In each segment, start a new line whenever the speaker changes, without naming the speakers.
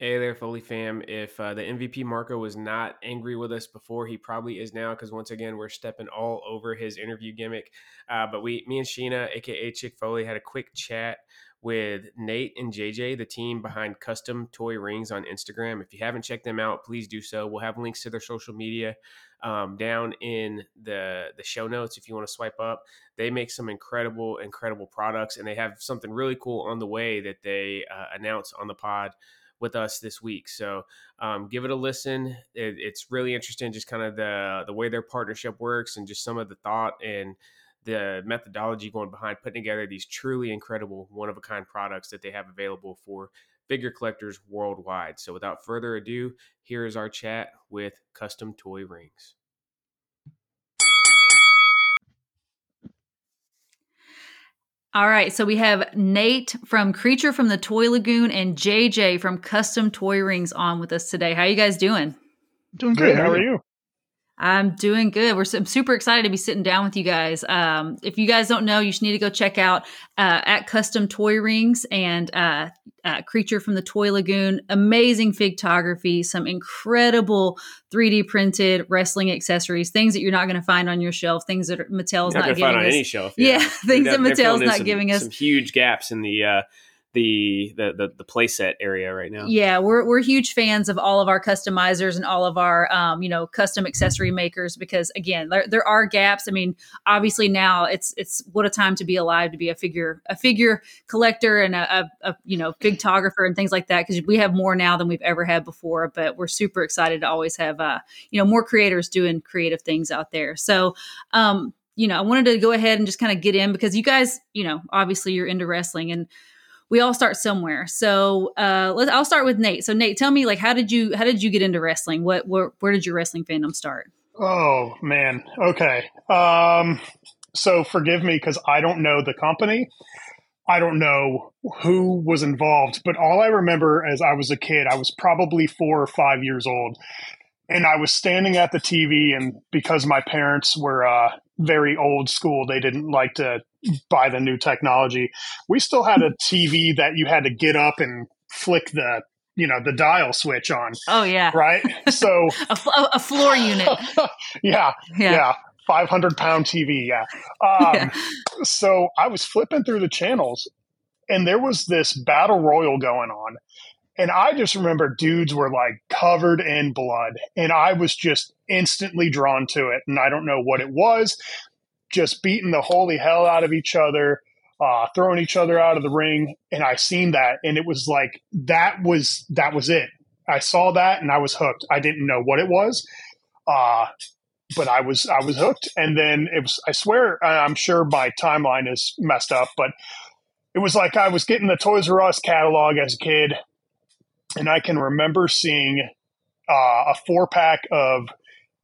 Hey there, Foley fam. If uh, the MVP Marco was not angry with us before, he probably is now because once again we're stepping all over his interview gimmick. Uh, but we, me and Sheena, aka Chick Foley, had a quick chat with Nate and JJ, the team behind Custom Toy Rings on Instagram. If you haven't checked them out, please do so. We'll have links to their social media um, down in the the show notes if you want to swipe up. They make some incredible, incredible products, and they have something really cool on the way that they uh, announce on the pod with us this week. So um, give it a listen. It, it's really interesting, just kind of the the way their partnership works and just some of the thought and the methodology going behind putting together these truly incredible one of a kind products that they have available for figure collectors worldwide. So without further ado, here is our chat with Custom Toy Rings.
All right, so we have Nate from Creature from the Toy Lagoon and JJ from Custom Toy Rings on with us today. How you guys doing?
Doing good. How are you?
I'm doing good. We're I'm super excited to be sitting down with you guys. Um, if you guys don't know, you should need to go check out uh, at Custom Toy Rings and uh, uh, Creature from the Toy Lagoon. Amazing photography, some incredible 3D printed wrestling accessories, things that you're not going to find on your shelf, things that Mattel's
not,
not giving
on
us.
any shelf.
Yeah, yeah things that Mattel's not
some,
giving us.
Some huge gaps in the uh, the the the, the playset area right now.
Yeah, we're we're huge fans of all of our customizers and all of our um, you know custom accessory makers because again there, there are gaps. I mean, obviously now it's it's what a time to be alive to be a figure a figure collector and a, a, a you know photographer and things like that because we have more now than we've ever had before. But we're super excited to always have uh, you know more creators doing creative things out there. So. Um, you know, I wanted to go ahead and just kind of get in because you guys, you know, obviously you're into wrestling and we all start somewhere. So uh, let, I'll start with Nate. So Nate, tell me like how did you how did you get into wrestling? What where, where did your wrestling fandom start?
Oh man, okay. Um, so forgive me because I don't know the company. I don't know who was involved, but all I remember as I was a kid, I was probably four or five years old, and I was standing at the TV, and because my parents were uh, very old school, they didn't like to buy the new technology. We still had a TV that you had to get up and flick the you know the dial switch on.
Oh yeah,
right. So
a, a, floor unit.
yeah, yeah, yeah. 500 pound TV. Yeah. Um, yeah. So I was flipping through the channels, and there was this battle royal going on. And I just remember dudes were like covered in blood. And I was just instantly drawn to it. And I don't know what it was, just beating the holy hell out of each other, uh, throwing each other out of the ring. And I seen that. And it was like, that was, that was it. I saw that and I was hooked. I didn't know what it was. Uh, but I was, I was hooked. And then it was, I swear, I'm sure my timeline is messed up, but it was like I was getting the Toys R Us catalog as a kid and I can remember seeing uh, a four pack of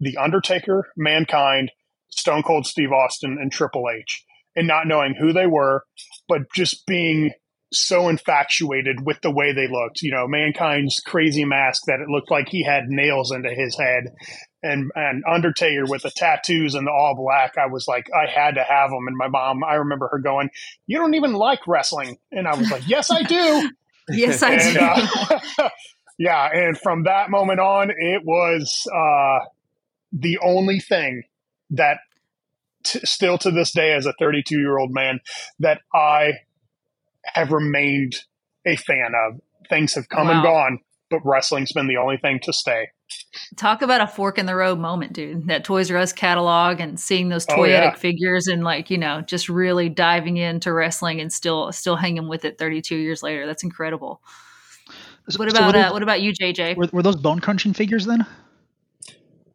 The Undertaker, Mankind, Stone Cold Steve Austin, and Triple H, and not knowing who they were, but just being so infatuated with the way they looked. You know, Mankind's crazy mask that it looked like he had nails into his head. And, and Undertaker with the tattoos and the all black, I was like, I had to have them. And my mom, I remember her going, "You don't even like wrestling," and I was like, "Yes, I do."
Yes, I and, do.
Uh, yeah, and from that moment on, it was uh, the only thing that t- still to this day, as a 32 year old man, that I have remained a fan of. Things have come wow. and gone, but wrestling's been the only thing to stay.
Talk about a fork in the road moment, dude. That Toys R Us catalog and seeing those toyetic oh, yeah. figures and like, you know, just really diving into wrestling and still still hanging with it 32 years later. That's incredible. So, what about so what, uh, what about you, JJ?
Were, were, those bone crunching figures then?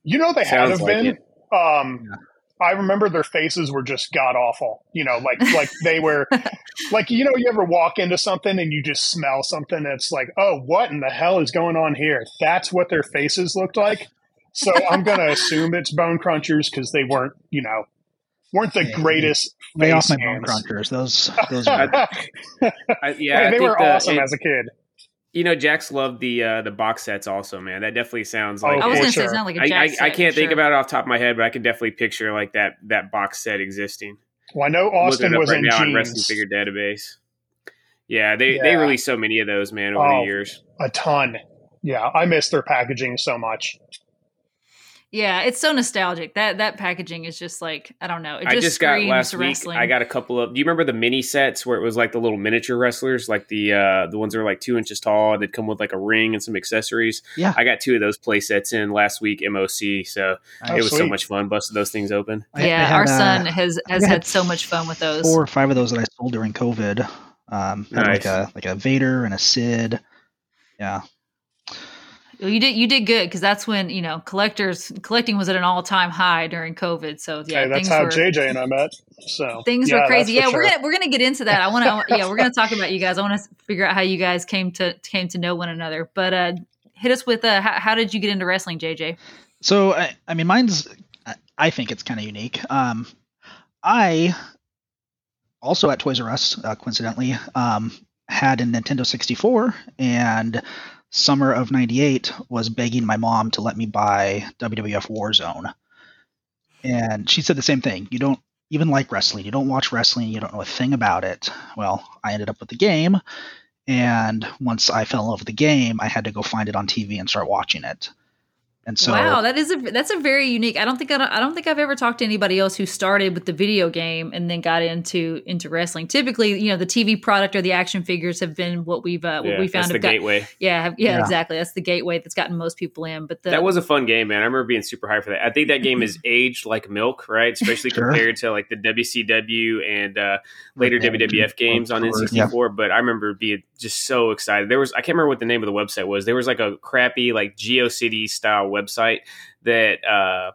You know they Sounds have like been. Um, yeah. I remember their faces were just god awful. You know, like like they were like you know you ever walk into something and you just smell something that's like, "Oh, what in the hell is going on here?" That's what their faces looked like. So I'm going to assume it's bone crunchers cuz they weren't, you know, weren't the yeah, greatest
lay off my bone crunchers. Those those
I, yeah,
hey, they were the, awesome it, as a kid.
You know, Jakks loved the uh, the box sets also, man. That definitely sounds like.
Oh, I was going to say, it sounds like a Jakks
I, I, I can't think about it off top of my head, but I can definitely picture like that that box set existing.
Well, I know Austin was right in now jeans. on
Wrestling Figure Database. Yeah, they yeah. they released so many of those, man, over oh, the years.
A ton. Yeah, I miss their packaging so much.
Yeah, it's so nostalgic. That that packaging is just like I don't know. It just
I just got last wrestling. week. I got a couple of. Do you remember the mini sets where it was like the little miniature wrestlers, like the uh the ones that are like two inches tall? and They'd come with like a ring and some accessories.
Yeah,
I got two of those play sets in last week. MOC, so oh, it was sweet. so much fun busting those things open.
Yeah, had, our son uh, has has had so much fun with those.
Four or five of those that I sold during COVID. Um, nice. like a like a Vader and a Sid. Yeah,
well, you did you did good because that's when you know collectors collecting was at an all time high during COVID. So yeah,
hey, that's how were, JJ and I met. So
things yeah, were crazy. Yeah, we're gonna we're gonna get into that. I want to yeah we're gonna talk about you guys. I want to figure out how you guys came to came to know one another. But uh, hit us with uh, how, how did you get into wrestling, JJ?
So I, I mean, mine's I think it's kind of unique. Um, I also at Toys R Us, uh, coincidentally, um, had a Nintendo 64 and summer of 98 was begging my mom to let me buy WWF Warzone. And she said the same thing. You don't even like wrestling. You don't watch wrestling. You don't know a thing about it. Well, I ended up with the game. And once I fell in love with the game, I had to go find it on TV and start watching it. And so,
wow, that is a that's a very unique. I don't think I don't, I don't think I've ever talked to anybody else who started with the video game and then got into into wrestling. Typically, you know, the TV product or the action figures have been what we've uh, what
yeah,
we found.
That's the
got,
gateway.
Yeah, yeah, yeah, exactly. That's the gateway that's gotten most people in. But the,
that was a fun game, man. I remember being super high for that. I think that game is aged like milk, right? Especially sure. compared to like the WCW and uh, later WWF games on N64. But I remember being just so excited. There was I can't remember what the name of the website was. There was like a crappy like GeoCity style website that uh,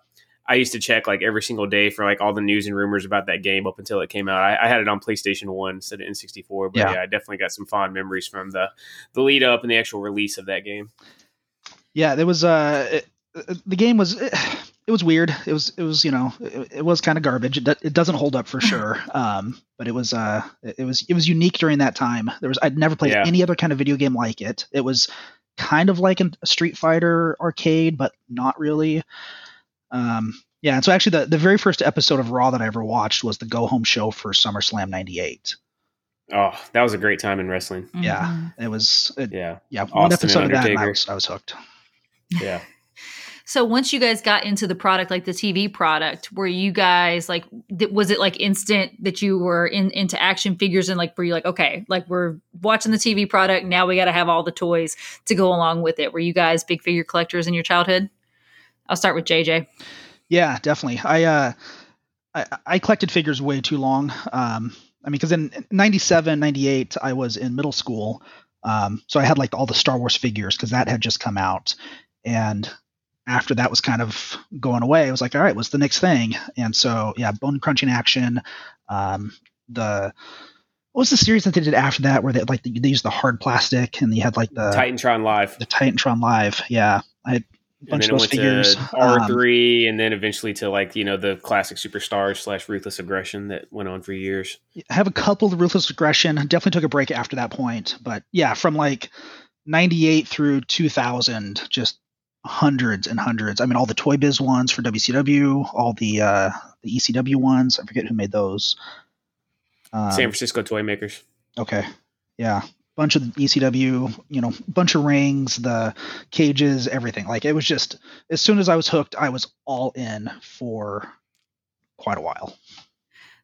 I used to check like every single day for like all the news and rumors about that game up until it came out. I, I had it on PlayStation One instead of N64, but yeah. yeah. I definitely got some fond memories from the the lead up and the actual release of that game.
Yeah, there was uh, it, the game was it, it, was weird. It was it was you know it, it was kind of garbage. It, it, doesn't hold up for sure. Um, but it was uh it was it was unique during that time. There was I'd never played yeah. any other kind of video game like it. It was kind of like a Street Fighter arcade, but not really. Um, yeah, and so actually, the, the very first episode of Raw that I ever watched was the Go Home Show for SummerSlam '98.
Oh, that was a great time in wrestling.
Yeah, mm-hmm. it was. It,
yeah,
yeah. Austin one episode of that, I was, I was hooked.
Yeah.
So once you guys got into the product, like the TV product, were you guys like, was it like instant that you were in into action figures and like, were you like, okay, like we're watching the TV product, now we got to have all the toys to go along with it. Were you guys big figure collectors in your childhood? I'll start with JJ.
Yeah, definitely. I, uh, I, I collected figures way too long. Um, I mean, because in 97, 98, I was in middle school. Um, so I had like all the Star Wars figures because that had just come out. And after that was kind of going away, I was like, all right, what's the next thing? And so, yeah, bone crunching action. Um, the what was the series that they did after that where they like they used the hard plastic and they had like the
Titantron Live.
The Titantron Live, yeah. I had a bunch of those figures.
R three, um, and then eventually to like you know the classic superstars slash ruthless aggression that went on for years.
I have a couple of ruthless aggression. Definitely took a break after that point, but yeah, from like ninety eight through two thousand, just hundreds and hundreds. I mean, all the Toy Biz ones for WCW, all the uh, the ECW ones. I forget who made those.
Um, San Francisco Toy Makers.
Okay, yeah, bunch of ECW. You know, bunch of rings, the cages, everything. Like it was just as soon as I was hooked, I was all in for quite a while.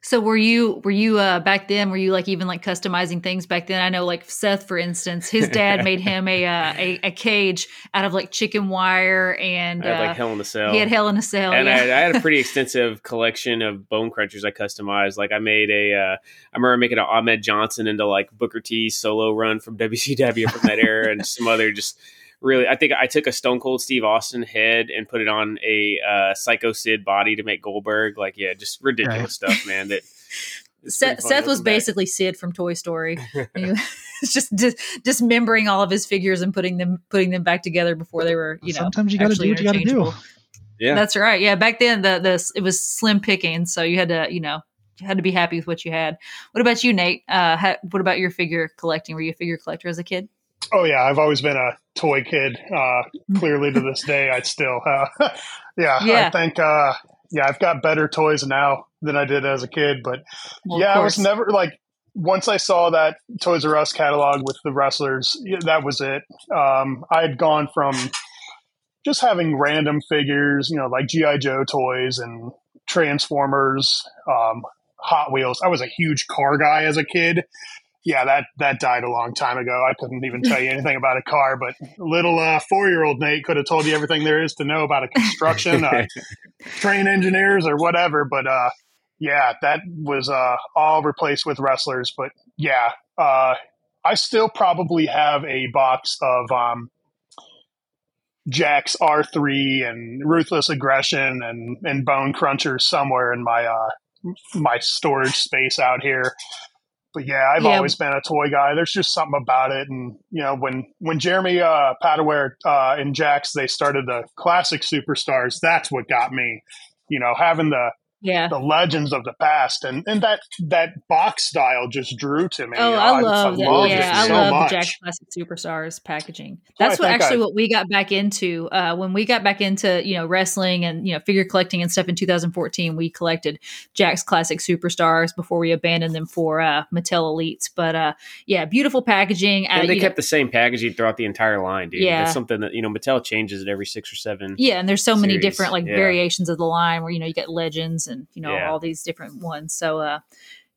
So were you were you uh, back then? Were you like even like customizing things back then? I know like Seth, for instance, his dad made him a, uh, a, a cage out of like chicken wire and
I had, like uh, Hell in a Cell.
He had Hell in a Cell,
and
yeah.
I, I, had a pretty extensive collection of bone crunchers I customized. Like I made a, uh, I remember making an Ahmed Johnson into like Booker T solo run from WCW from that era, and some other just really i think i took a stone cold steve austin head and put it on a uh, psycho sid body to make goldberg like yeah just ridiculous right. stuff man that
Seth, Seth was basically Sid from Toy Story. It's just dis- dismembering all of his figures and putting them putting them back together before they were, you know.
Sometimes you got to do what you got to do.
Yeah,
that's right. Yeah, back then the the it was slim picking, so you had to, you know, you had to be happy with what you had. What about you, Nate? Uh, ha- what about your figure collecting? Were you a figure collector as a kid?
Oh yeah, I've always been a toy kid. Uh, clearly, to this day, I still, uh, yeah, yeah, I think, uh, yeah, I've got better toys now than I did as a kid. But well, yeah, I was never like, once I saw that Toys R Us catalog with the wrestlers, that was it. Um, I had gone from just having random figures, you know, like GI Joe toys and Transformers, um, Hot Wheels. I was a huge car guy as a kid. Yeah, that that died a long time ago. I couldn't even tell you anything about a car, but little uh, four year old Nate could have told you everything there is to know about a construction, uh, train engineers, or whatever. But uh, yeah, that was uh, all replaced with wrestlers. But yeah, uh, I still probably have a box of um, Jakks R3 and Ruthless Aggression and, and Bone Crunchers somewhere in my uh, my storage space out here. But yeah, I've yeah. always been a toy guy. There's just something about it, and you know, when when Jeremy uh, Padawer uh, and Jakks they started the classic superstars, that's what got me. You know, having the
yeah.
the legends of the past and and that that box style just drew to me.
Oh i, love that yeah i so love much. the Jakks classic superstars packaging. That's what actually I, what we got back into uh, when we got back into you know wrestling and you know figure collecting and stuff in 2014 we collected Jakks classic superstars before we abandoned them for uh, mattel elites. But uh, yeah beautiful packaging
and uh, they kept know, the same packaging throughout the entire line dude. Yeah. That's something that you know mattel changes it every six or seven
yeah and there's so series. many different like yeah. variations of the line where you know you get legends and you know yeah. all these different ones. So uh,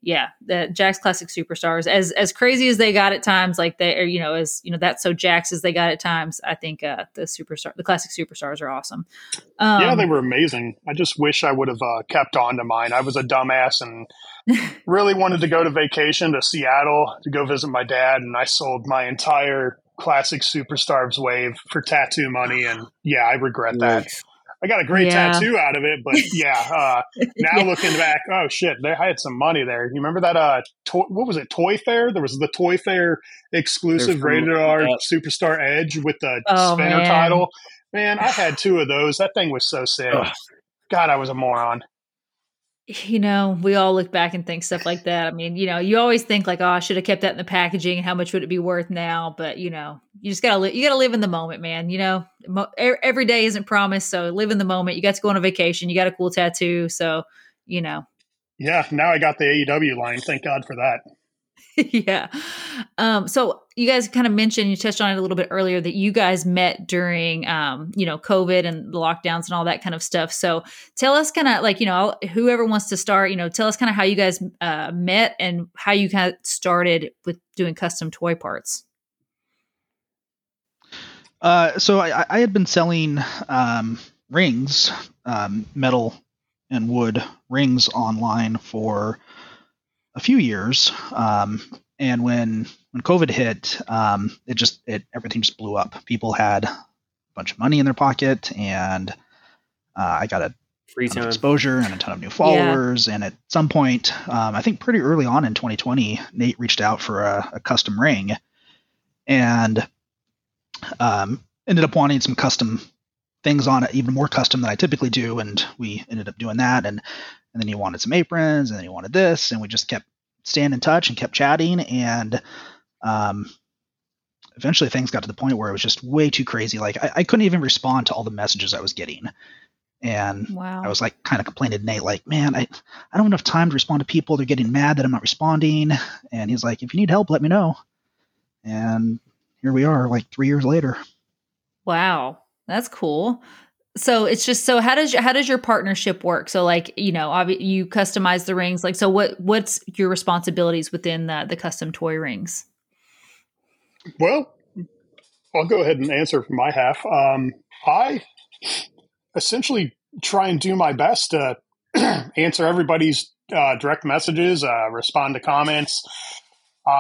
yeah, the Jakks Classic Superstars, as as crazy as they got at times, like they are, you know, as you know, that's so Jakks as they got at times. I think uh, the superstar, the classic superstars are awesome.
Um, yeah, they were amazing. I just wish I would have uh, kept on to mine. I was a dumbass and really wanted to go to vacation to Seattle to go visit my dad, and I sold my entire classic superstars wave for tattoo money, and yeah, I regret that. I got a great yeah. tattoo out of it, but yeah, uh, now yeah. looking back, oh shit, they, I had some money there. You remember that? Uh, toy, what was it? Toy Fair. There was the Toy Fair exclusive rated R Superstar Edge with the oh, spinner man. title. Man, I had two of those. That thing was so sick. Ugh. God, I was a moron
you know, we all look back and think stuff like that. I mean, you know, you always think like, oh, I should have kept that in the packaging. And how much would it be worth now? But you know, you just gotta li- you gotta live in the moment, man. You know, mo- every day isn't promised, so live in the moment. You got to go on a vacation. You got a cool tattoo, so you know.
Yeah, now I got the AEW line. Thank God for that.
yeah. Um, so you guys kind of mentioned, you touched on it a little bit earlier that you guys met during, um, you know, COVID and the lockdowns and all that kind of stuff. So tell us kind of like, you know, whoever wants to start, you know, tell us kind of how you guys uh, met and how you kind of started with doing custom toy parts.
Uh, so I, I, had been selling um, rings, um, metal and wood rings online for a few years. Um, and when when COVID hit, um, it just it everything just blew up. People had a bunch of money in their pocket, and uh, I got a
free ton
of exposure and a ton of new followers. Yeah. And at some point, um, I think pretty early on in 2020, Nate reached out for a, a custom ring, and um, ended up wanting some custom things on it, even more custom than I typically do. And we ended up doing that. And and then he wanted some aprons, and then he wanted this, and we just kept staying in touch and kept chatting, and um, eventually things got to the point where it was just way too crazy. Like I, I couldn't even respond to all the messages I was getting. And wow. I was like kind of complaining to Nate, like, man, I, I don't have enough time to respond to people. They're getting mad that I'm not responding. And he's like, if you need help, let me know. And here we are, like three years later.
Wow. That's cool so it's just so how does how does your partnership work? So like you know obvi- you customize the rings like so what what's your responsibilities within the, the custom toy rings?
Well i'll go ahead and answer for my half. Um, i essentially try and do my best to answer everybody's uh, direct messages uh, respond to comments. Uh,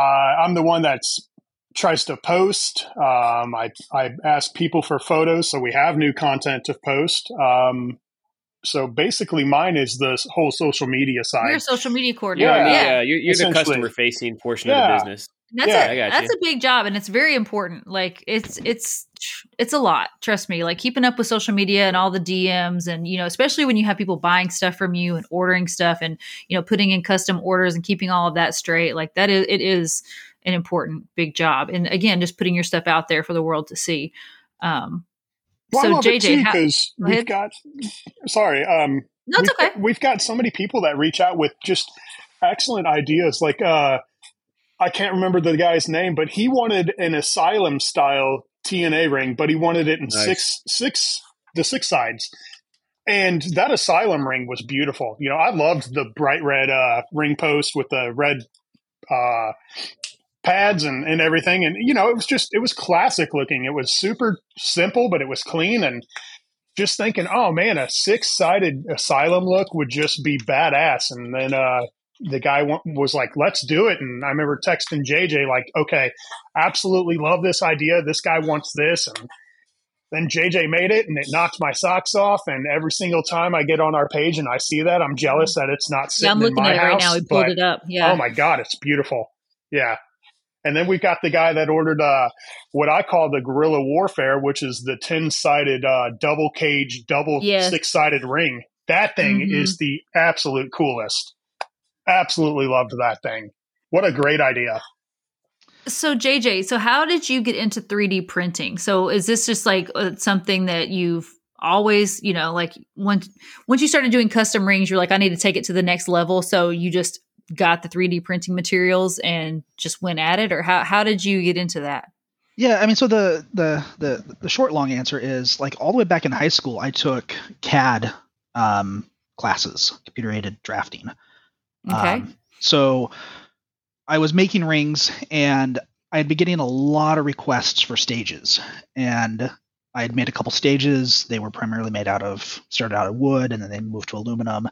i'm the one that's tries to post. Um, I, I ask people for photos, so we have new content to post. Um, so basically, mine is the whole social media side.
You're a social media coordinator.
Yeah, yeah. yeah. You're, you're the customer facing portion yeah. of the business.
That's yeah, a, that's you. a big job, and it's very important. Like it's it's it's a lot. Trust me. Like keeping up with social media and all the DMs, and you know, especially when you have people buying stuff from you and ordering stuff, and you know, putting in custom orders and keeping all of that straight. Like that is it is an important big job. And again, just putting your stuff out there for the world to see. Um,
well, so JJ, because we've ahead. got sorry, um,
no, it's
we've
okay.
Got, we've got so many people that reach out with just excellent ideas. Like uh, I can't remember the guy's name, but he wanted an asylum style TNA ring, but he wanted it in nice. six six the six sides. And that asylum ring was beautiful. You know, I loved the bright red uh, ring post with the red uh, pads and, and everything. And, you know, it was just, it was classic looking. It was super simple, but it was clean. And just thinking, oh man, a six sided asylum look would just be badass. And then uh, the guy was like, let's do it. And I remember texting JJ, like, okay, absolutely love this idea. This guy wants this. And then JJ made it and it knocked my socks off. And every single time I get on our page and I see that, I'm jealous that it's not sitting yeah, I'm looking at it house, right now. We pulled it up. Yeah. Oh my God, it's beautiful. Yeah. And then we've got the guy that ordered uh, what I call the guerrilla warfare, which is the 10 sided uh, double cage, double yeah. six sided ring. That thing mm-hmm. is the absolute coolest. Absolutely loved that thing. What a great idea.
So JJ, so how did you get into 3D printing? So is this just like uh, something that you've always, you know, like once once you started doing custom rings, you're like, I need to take it to the next level. So you just got the 3D printing materials and just went at it, or how how did you get into that?
Yeah, I mean, so the the the the short long answer is like all the way back in high school, I took CAD um, classes, computer aided drafting. Okay. Um, so I was making rings and I had been getting a lot of requests for stages. And I had made a couple stages. They were primarily made out of, started out of wood and then they moved to aluminum.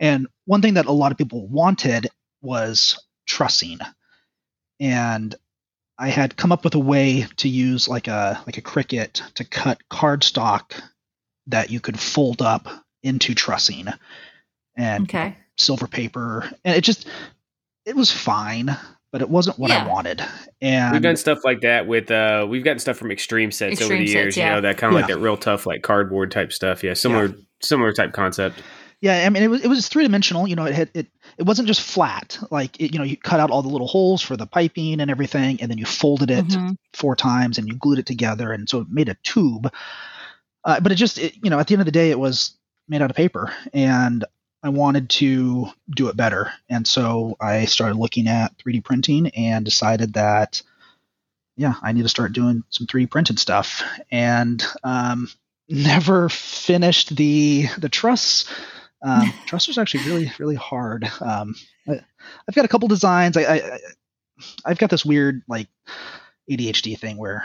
And one thing that a lot of people wanted was trussing. And I had come up with a way to use like a like a Cricut to cut cardstock that you could fold up into trussing. And okay. silver paper. And it just it was fine, but it wasn't what yeah. I wanted. And
we've done stuff like that with uh we've gotten stuff from extreme sets extreme over the years, sets, yeah. you know, that kind of yeah. like that real tough like cardboard type stuff. Yeah, similar similar type concept.
Yeah, I mean it was it was three dimensional. You know, it had it it wasn't just flat. Like it, you know, you cut out all the little holes for the piping and everything, and then you folded it mm-hmm. four times and you glued it together, and so it made a tube. Uh, but it just it, you know at the end of the day it was made out of paper, and I wanted to do it better. And so I started looking at 3D printing and decided that, yeah, I need to start doing some 3D printed stuff. And um, never finished the the truss. Um, truss was actually really really hard. Um, I, have got a couple designs. I, I I've got this weird like ADHD thing where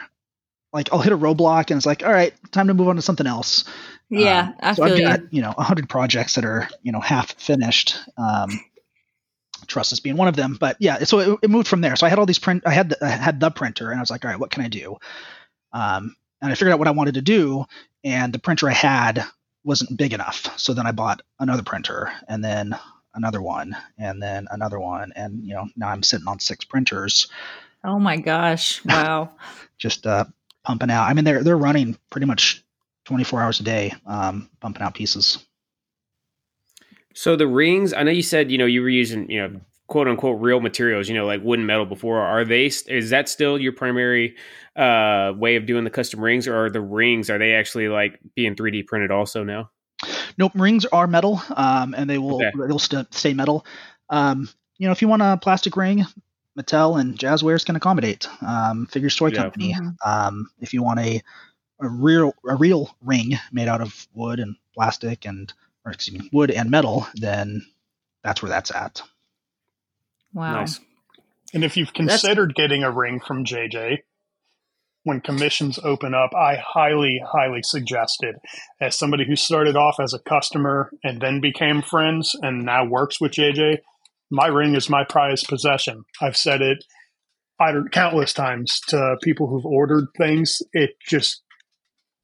like I'll hit a roadblock and it's like, all right, time to move on to something else.
Yeah, um, I so I've got,
you. you know, hundred projects that are, you know, half finished. Um, trusses being one of them, but yeah, so it, it, moved from there. So I had all these print, I had, the, I had the printer and I was like, all right, what can I do? Um, and I figured out what I wanted to do and the printer I had wasn't big enough. So then I bought another printer and then another one and then another one. And, you know, now I'm sitting on six printers.
Oh my gosh. Wow.
Just, uh, pumping out. I mean, they're, they're running pretty much 24 hours a day, um, pumping out pieces.
So the rings, I know you said, you know, you were using, you know, quote unquote real materials, you know, like wood and metal before. Are they, is that still your primary uh, way of doing the custom rings or are the rings, are they actually like being 3D printed also now?
Nope. Rings are metal um, and they will, okay. they'll st- stay metal. Um, you know, if you want a plastic ring, Mattel and Jazwares can accommodate. Um, Figures Toy yeah. Company. Mm-hmm. Um, if you want a a real a real ring made out of wood and plastic and or excuse me wood and metal, then that's where that's at.
Wow. Nice.
And if you've considered that's... getting a ring from JJ, when commissions open up, I highly, highly suggest it. As somebody who started off as a customer and then became friends and now works with JJ, my ring is my prized possession. I've said it I don't, countless times to people who've ordered things. It just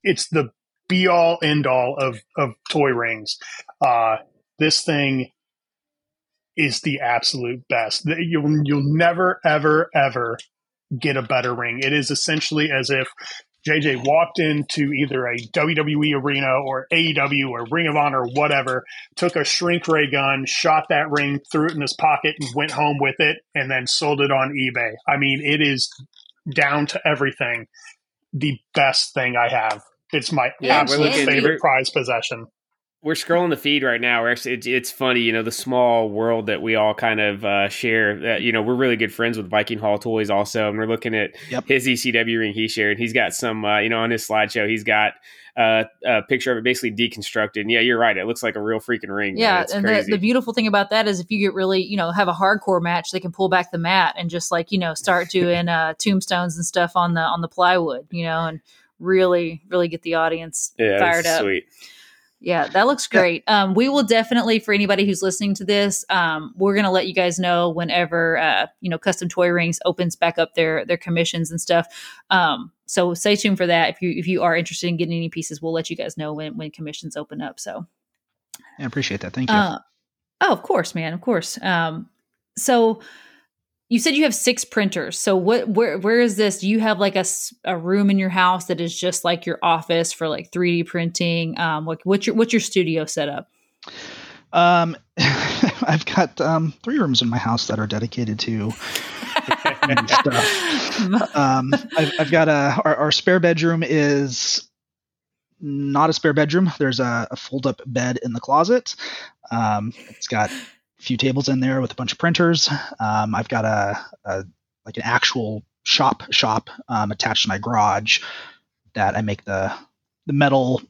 it's the be all end all of of toy rings. Uh, this thing is the absolute best. You'll you'll never ever ever get a better ring. It is essentially as if JJ walked into either a WWE arena or AEW or Ring of Honor or whatever, took a shrink ray gun, shot that ring, threw it in his pocket, and went home with it, and then sold it on eBay. I mean, it is down to everything the best thing I have. It's my yeah, absolute favorite prize possession.
We're scrolling the feed right now. We're actually, it's, it's, funny, you know, the small world that we all kind of uh, share. That you know, we're really good friends with Viking Hall Toys also, and we're looking at yep. his ECW ring he shared. He's got some, uh, you know, on his slideshow, he's got uh, a picture of it basically deconstructed. And yeah, you're right. It looks like a real freaking ring.
Yeah, and the, the, beautiful thing about that is if you get really, you know, have a hardcore match, they can pull back the mat and just like you know start doing uh, tombstones and stuff on the on the plywood, you know, and really really get the audience yeah, fired up.
Sweet.
Yeah, that looks great. Yeah. Um, we will definitely, for anybody who's listening to this, um, we're going to let you guys know whenever uh, you know Custom Toy Rings opens back up their their commissions and stuff. Um, so stay tuned for that. If you if you are interested in getting any pieces, we'll let you guys know when when commissions open up. So,
I appreciate that. Thank you. Uh,
oh, of course, man, of course. Um, so you said you have six printers. So what where where is this? Do you have like a, a room in your house that is just like your office for like 3D printing? Um like what's your what's your studio setup?
Um I've got um three rooms in my house that are dedicated to stuff. Um I've, I've got a our, our, spare bedroom is not a spare bedroom. There's a, a fold up bed in the closet. Um, it's got few tables in there with a bunch of printers. Um, I've got a, a, like an actual shop shop um, attached to my garage that I make the the metal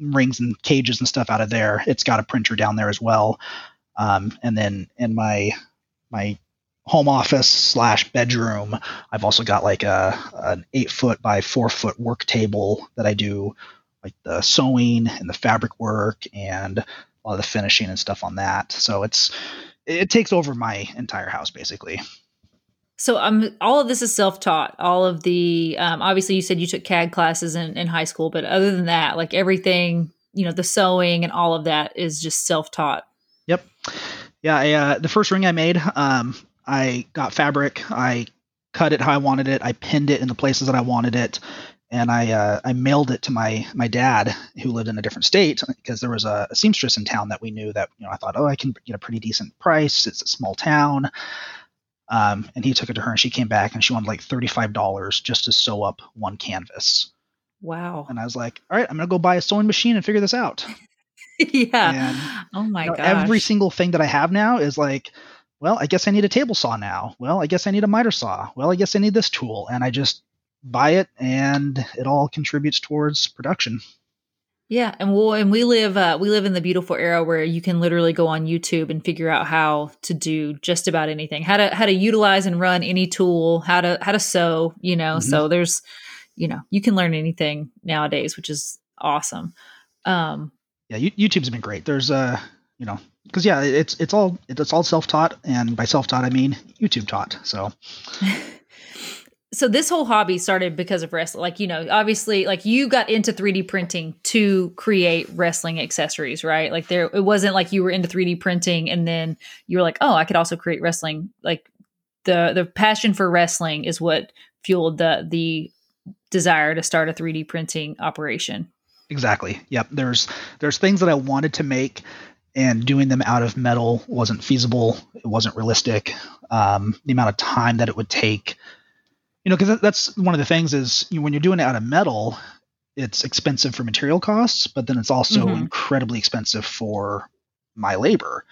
rings and cages and stuff out of there. It's got a printer down there as well. Um, and then in my my home office slash bedroom, I've also got like a an eight foot by four foot work table that I do like the sewing and the fabric work and a lot of the finishing and stuff on that. So it's it takes over my entire house basically.
So um, all of this is self-taught. All of the um, obviously you said you took CAD classes in, in high school, but other than that, like everything, you know, the sewing and all of that is just self-taught.
Yep. Yeah. I, uh, the first ring I made, um, I got fabric. I cut it how I wanted it. I pinned it in the places that I wanted it, and I uh, I mailed it to my my dad who lived in a different state because there was a, a, seamstress in town that we knew that you know I thought oh I can get a pretty decent price. It's a small town. Um, and he took it to her and she came back and she wanted like thirty five dollars just to sew up one canvas.
Wow.
And I was like all right I'm gonna go buy a sewing machine and figure this out.
Yeah. And, oh my god
every single thing that I have now is like well I guess I need a table saw now. Well I guess I need a miter saw. Well I guess I need this tool. And I just buy it and it all contributes towards production.
Yeah, and we'll and we live uh, we live in the beautiful era where you can literally go on YouTube and figure out how to do just about anything, how to how to utilize and run any tool, how to how to sew, you know. Mm-hmm. So there's, you know, you can learn anything nowadays, which is awesome. Um,
yeah, YouTube's been great. There's uh, you know, because yeah, it's it's all it's all self taught, and by self taught I mean YouTube taught. So.
so this whole hobby started because of wrestling like you know obviously like you got into 3d printing to create wrestling accessories right? Like there it wasn't like you were into 3d printing and then you were like oh i could also create wrestling. Like the the passion for wrestling is what fueled the the desire to start a 3d printing operation.
Exactly. Yep. There's there's things that i wanted to make and doing them out of metal wasn't feasible. It wasn't realistic. Um, the amount of time that it would take you know, because that's one of the things is you know, when you're doing it out of metal, it's expensive for material costs, but then it's also mm-hmm. incredibly expensive for my labor.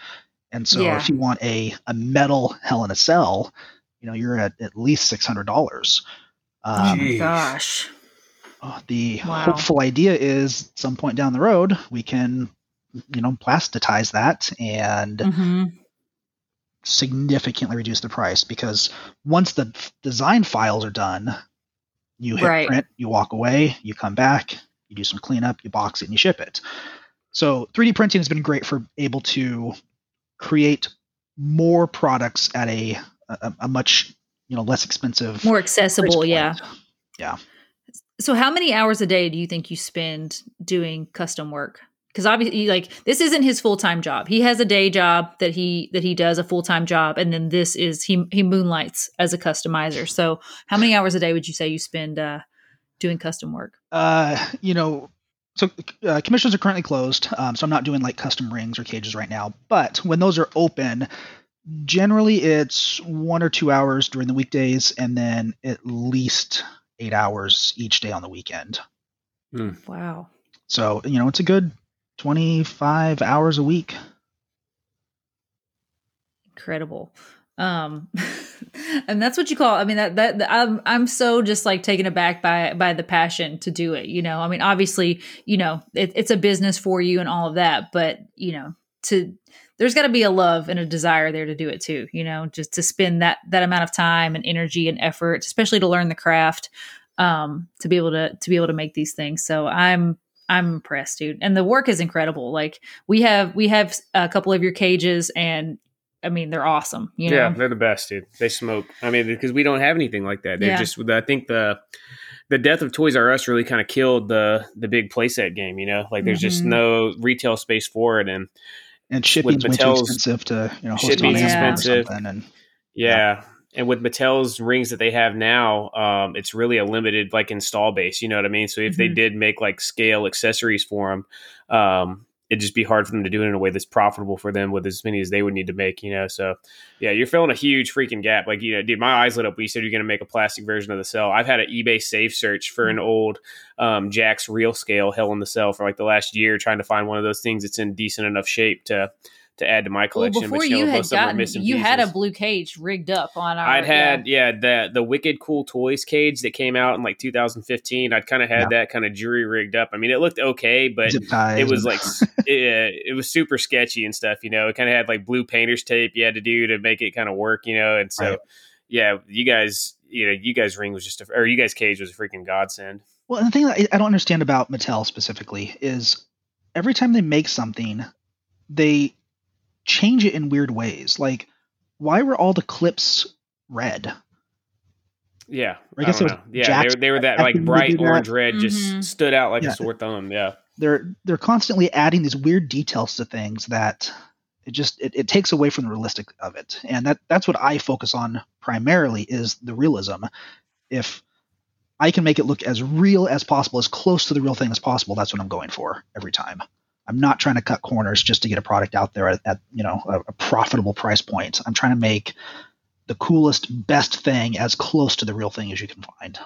And so yeah. if you want a, a metal Hell in a Cell, you know, you're at at least six hundred dollars.
Um, oh gosh.
Uh, the wow. hopeful idea is some point down the road we can, you know, plasticize that and mm-hmm significantly reduce the price because once the design files are done, you hit right. print, you walk away, you come back, you do some cleanup, you box it, and you ship it. So 3D printing has been great for able to create more products at a a, a much you know less expensive,
more accessible. Yeah,
yeah.
So, how many hours a day do you think you spend doing custom work? Because obviously like this isn't his full-time job. He has a day job that he that he does a full-time job and then this is he he moonlights as a customizer. So how many hours a day would you say you spend uh doing custom work?
Uh you know so uh, commissions are currently closed um, so i'm not doing like custom rings or cages right now. But when those are open generally it's one or two hours during the weekdays and then at least eight hours each day on the weekend.
Mm. wow.
So you know it's a good 25 hours a week.
Incredible. Um, and that's what you call, I mean, that, that, I'm, I'm so just like taken aback by, by the passion to do it. You know, I mean, obviously, you know, it, it's a business for you and all of that, but you know, to, there's got to be a love and a desire there to do it too, you know, just to spend that, that amount of time and energy and effort, especially to learn the craft, um, to be able to, to be able to make these things. So I'm, I'm impressed, dude. And the work is incredible. Like we have we have a couple of your cages and I mean they're awesome. You know?
Yeah, they're the best, dude. They smoke. I mean, because we don't have anything like that. They yeah. just I think the the death of Toys R Us really kind of killed the the big playset game, you know? Like there's mm-hmm. just no retail space for it and
and shipping's way too expensive to, you know, host shipping's expensive.
And, yeah. yeah and with Mattel's rings that they have now, um, it's really a limited like install base. You know what I mean? So if mm-hmm. they did make like scale accessories for them, um, it'd just be hard for them to do it in a way that's profitable for them with as many as they would need to make. You know, so yeah, you're filling a huge freaking gap. Like you know, dude, my eyes lit up when you said you're going to make a plastic version of the cell. I've had an eBay safe search for an mm-hmm. old um, Jakks real scale Hell in the Cell for like the last year, trying to find one of those things that's in decent enough shape to to add to my collection.
Well, before but, you, you know, had gotten, you had a blue cage rigged up on our.
I'd had yeah. yeah, the the Wicked Cool Toys cage that came out in like 2015. I'd kind of had yeah. that kind of jury rigged up. I mean, it looked okay, but it was like it, it was super sketchy and stuff. You know, it kind of had like blue painter's tape you had to do to make it kind of work. You know, and so right. yeah, you guys, you know, you guys ring was just a, or you guys cage was a freaking godsend.
Well, and the thing that I don't understand about Mattel specifically is every time they make something, they change it in weird ways. Like, why were all the clips red?
Yeah, I guess I it was yeah. They were, they were that like bright orange that. red, just mm-hmm. stood out like yeah. a sore thumb. Yeah,
they're they're constantly adding these weird details to things that it just it, it takes away from the realistic of it, and that that's what I focus on primarily is the realism. If I can make it look as real as possible, as close to the real thing as possible, that's what I'm going for every time. I'm not trying to cut corners just to get a product out there at, at you know a, a, profitable price point. I'm trying to make the coolest, best thing as close to the real thing as you can find.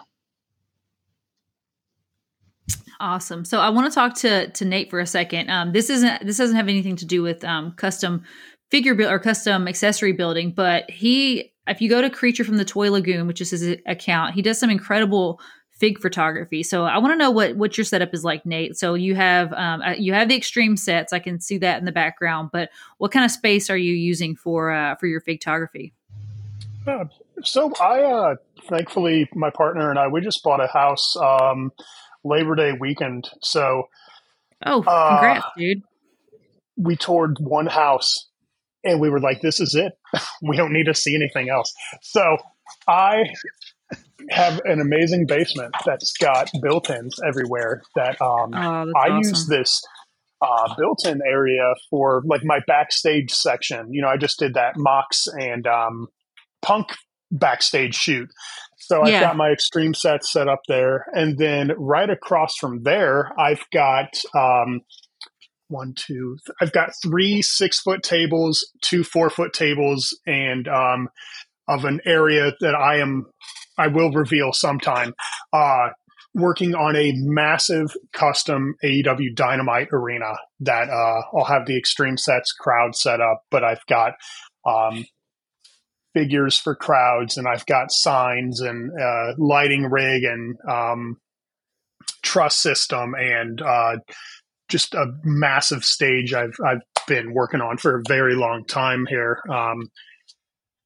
Awesome. So I want to talk to to Nate for a second. Um, this isn't this doesn't have anything to do with um, custom figure build or custom accessory building, but he if you go to Creature from the Toy Lagoon, which is his account, he does some incredible fig photography. So I want to know what what your setup is like, Nate. So you have um, uh, you have the extreme sets. I can see that in the background, but what kind of space are you using for uh, for your fig photography?
Uh, so I uh, thankfully my partner and I we just bought a house um, Labor Day weekend. So
oh, uh, congrats, dude!
We toured one house and we were like, "This is it. we don't need to see anything else." So I have an amazing basement that's got built-ins everywhere. That um, oh, I awesome. use this uh, built-in area for like my backstage section. You know, I just did that Mox and um, Punk backstage shoot. So I've yeah. got my extreme set set up there, and then right across from there, I've got um, one, two. Th- I've got three six foot tables, two four foot tables, and um, of an area that I am I will reveal sometime. Uh, working on a massive custom AEW Dynamite arena that uh, I'll have the extreme sets crowd set up, but I've got um, figures for crowds and I've got signs and uh, lighting rig and um, truss system and uh, just a massive stage I've I've been working on for a very long time here. Um,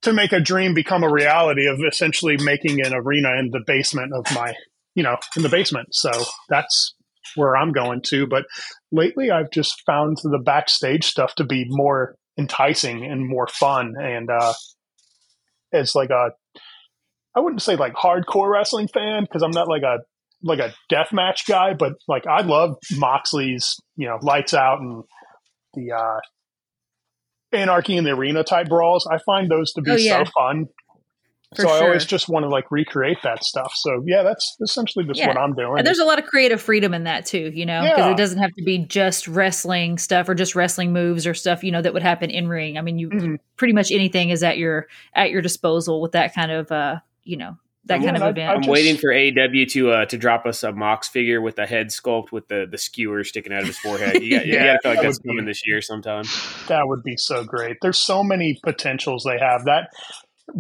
to make a dream become a reality of essentially making an arena in the basement of my, you know, in the basement. So that's where I'm going to. But lately, I've just found the backstage stuff to be more enticing and more fun. And uh, it's like a, I wouldn't say like hardcore wrestling fan because I'm not like a like a death match guy, but like I love Moxley's, you know, lights out and the uh, anarchy in the arena type brawls. I find those to be oh, yeah. so fun. For so sure. I always just want to like recreate that stuff. So yeah, that's essentially just yeah. what I'm doing.
And there's a lot of creative freedom in that too, you know, because yeah. it doesn't have to be just wrestling stuff or just wrestling moves or stuff, you know, that would happen in ring. I mean, you mm-hmm. pretty much anything is at your at your disposal with that kind of uh, you know, that kind of
I,
event.
I'm just, waiting for AW to uh, to drop us a Mox figure with a head sculpt with the the skewer sticking out of his forehead. You got, yeah, you got to feel like that that's coming be, this year sometime.
That would be so great. There's so many potentials they have. That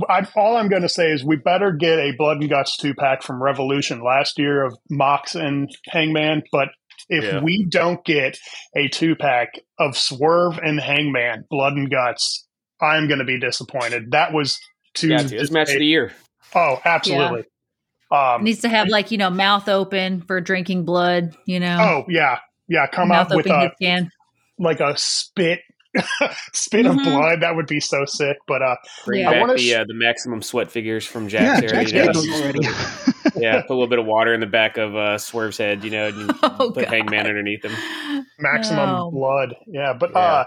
I, all I'm going to say is we better get a Blood and Guts two pack from Revolution last year of Mox and Hangman. But if yeah. we don't get a two pack of Swerve and Hangman, Blood and Guts, I'm going to be disappointed. That was two.
Yeah, it's match of the year.
Oh, absolutely.
Yeah. Um, needs to have like you know mouth open for drinking blood. You know.
Oh yeah, yeah. Come mouth up with a can. like a spit spit mm-hmm. of blood. That would be so sick. But uh,
bring yeah. back the sh- uh, the maximum sweat figures from Jakks yeah, area. Jakks already. yeah, put a little bit of water in the back of uh, Swerve's head. You know, and oh, put God. Hangman underneath him.
Maximum no. blood. Yeah, but yeah. uh,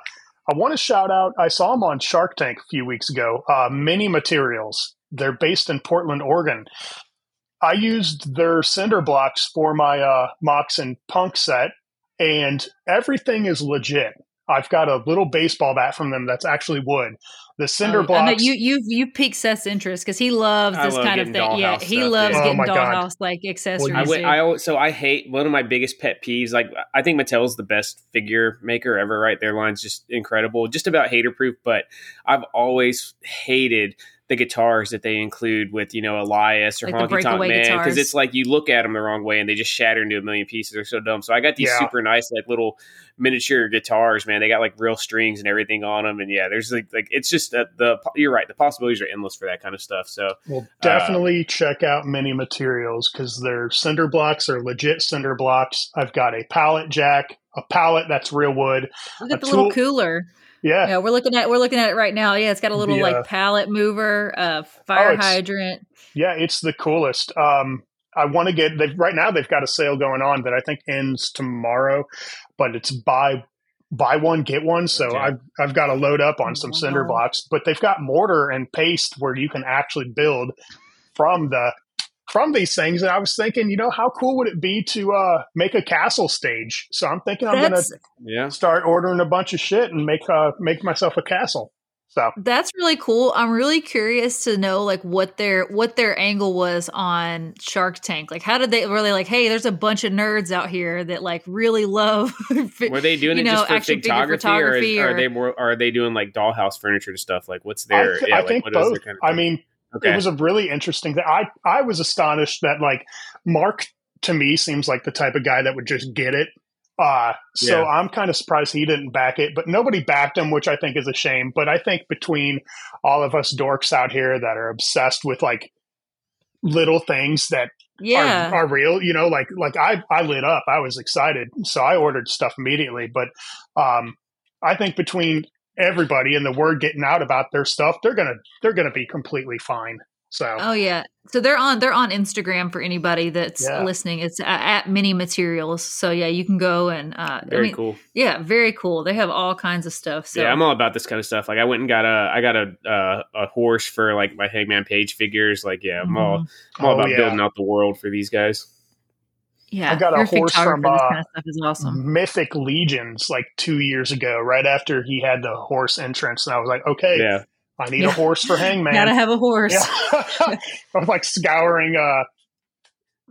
I want to shout out. I saw him on Shark Tank a few weeks ago. Uh, Mini Materials. They're based in Portland, Oregon. I used their cinder blocks for my uh, Mox and Punk set, and everything is legit. I've got a little baseball bat from them that's actually wood. The cinder oh, blocks.
you you you pique Seth's interest because he loves this love kind of thing. Yeah, he loves yeah. getting oh dollhouse like accessories.
I, went, I so I hate one of my biggest pet peeves. Like I think Mattel's the best figure maker ever. Right, their line's just incredible, just about hater proof. But I've always hated the guitars that they include with you know Elias or like Honky Tonk Man because it's like you look at them the wrong way and they just shatter into a million pieces. They're so dumb. So I got these yeah. super nice like little miniature guitars, man. They got like real strings and everything on them, and yeah, there's like like it's just uh, the you're right. The possibilities are endless for that kind of stuff. So
well, uh, definitely uh, check out Mini Materials because their cinder blocks are legit cinder blocks. I've got a pallet jack, a pallet that's real wood.
Look at the tool- little cooler.
Yeah.
Yeah, we're looking at we're looking at it right now. Yeah, it's got a little the, uh, like pallet mover, uh fire oh, hydrant.
Yeah, it's the coolest. Um I want to get they right now they've got a sale going on that I think ends tomorrow, but it's buy buy one get one. So okay. I've I've got to load up on some cinder blocks, but they've got mortar and paste where you can actually build from the from these things. And I was thinking, you know, how cool would it be to uh, make a castle stage? So I'm thinking I'm going to yeah. start ordering a bunch of shit and make uh, make myself a castle. So
that's really cool. I'm really curious to know like what their what their angle was on Shark Tank. Like, how did they really like? Hey, there's a bunch of nerds out here that like really love.
Were they doing it know, just for photography, photography or, is, or, are they more? Are they doing like dollhouse furniture and stuff? Like, what's their?
I, th-
yeah,
I
like,
think both. Kind of I mean, Okay. It was a really interesting thing. I, I was astonished that like Mark to me seems like the type of guy that would just get it. Uh, so yeah. I'm kind of surprised he didn't back it, but nobody backed him, which I think is a shame. But I think between all of us dorks out here that are obsessed with like little things that yeah. are, are real, you know, like like I I lit up. I was excited, so I ordered stuff immediately. But um, I think between everybody and the word getting out about their stuff, they're gonna they're gonna be completely fine. So
oh yeah, so they're on they're on Instagram for anybody that's yeah. listening. It's at Mini Materials. So yeah, you can go and uh,
very
I mean,
cool.
Yeah, very cool. They have all kinds of stuff. So
yeah, I'm all about this kind of stuff. Like I went and got a I got a uh, a horse for like my Hangman Page figures. Like yeah, I'm mm-hmm. all I'm all oh, about yeah. building out the world for these guys.
Yeah,
I got a horse from uh, kind of awesome. Mythic Legions like two years ago, right after he had the horse entrance, and I was like, okay, yeah. I need yeah. a horse for Hangman.
Gotta have a horse.
Yeah. I'm like scouring uh,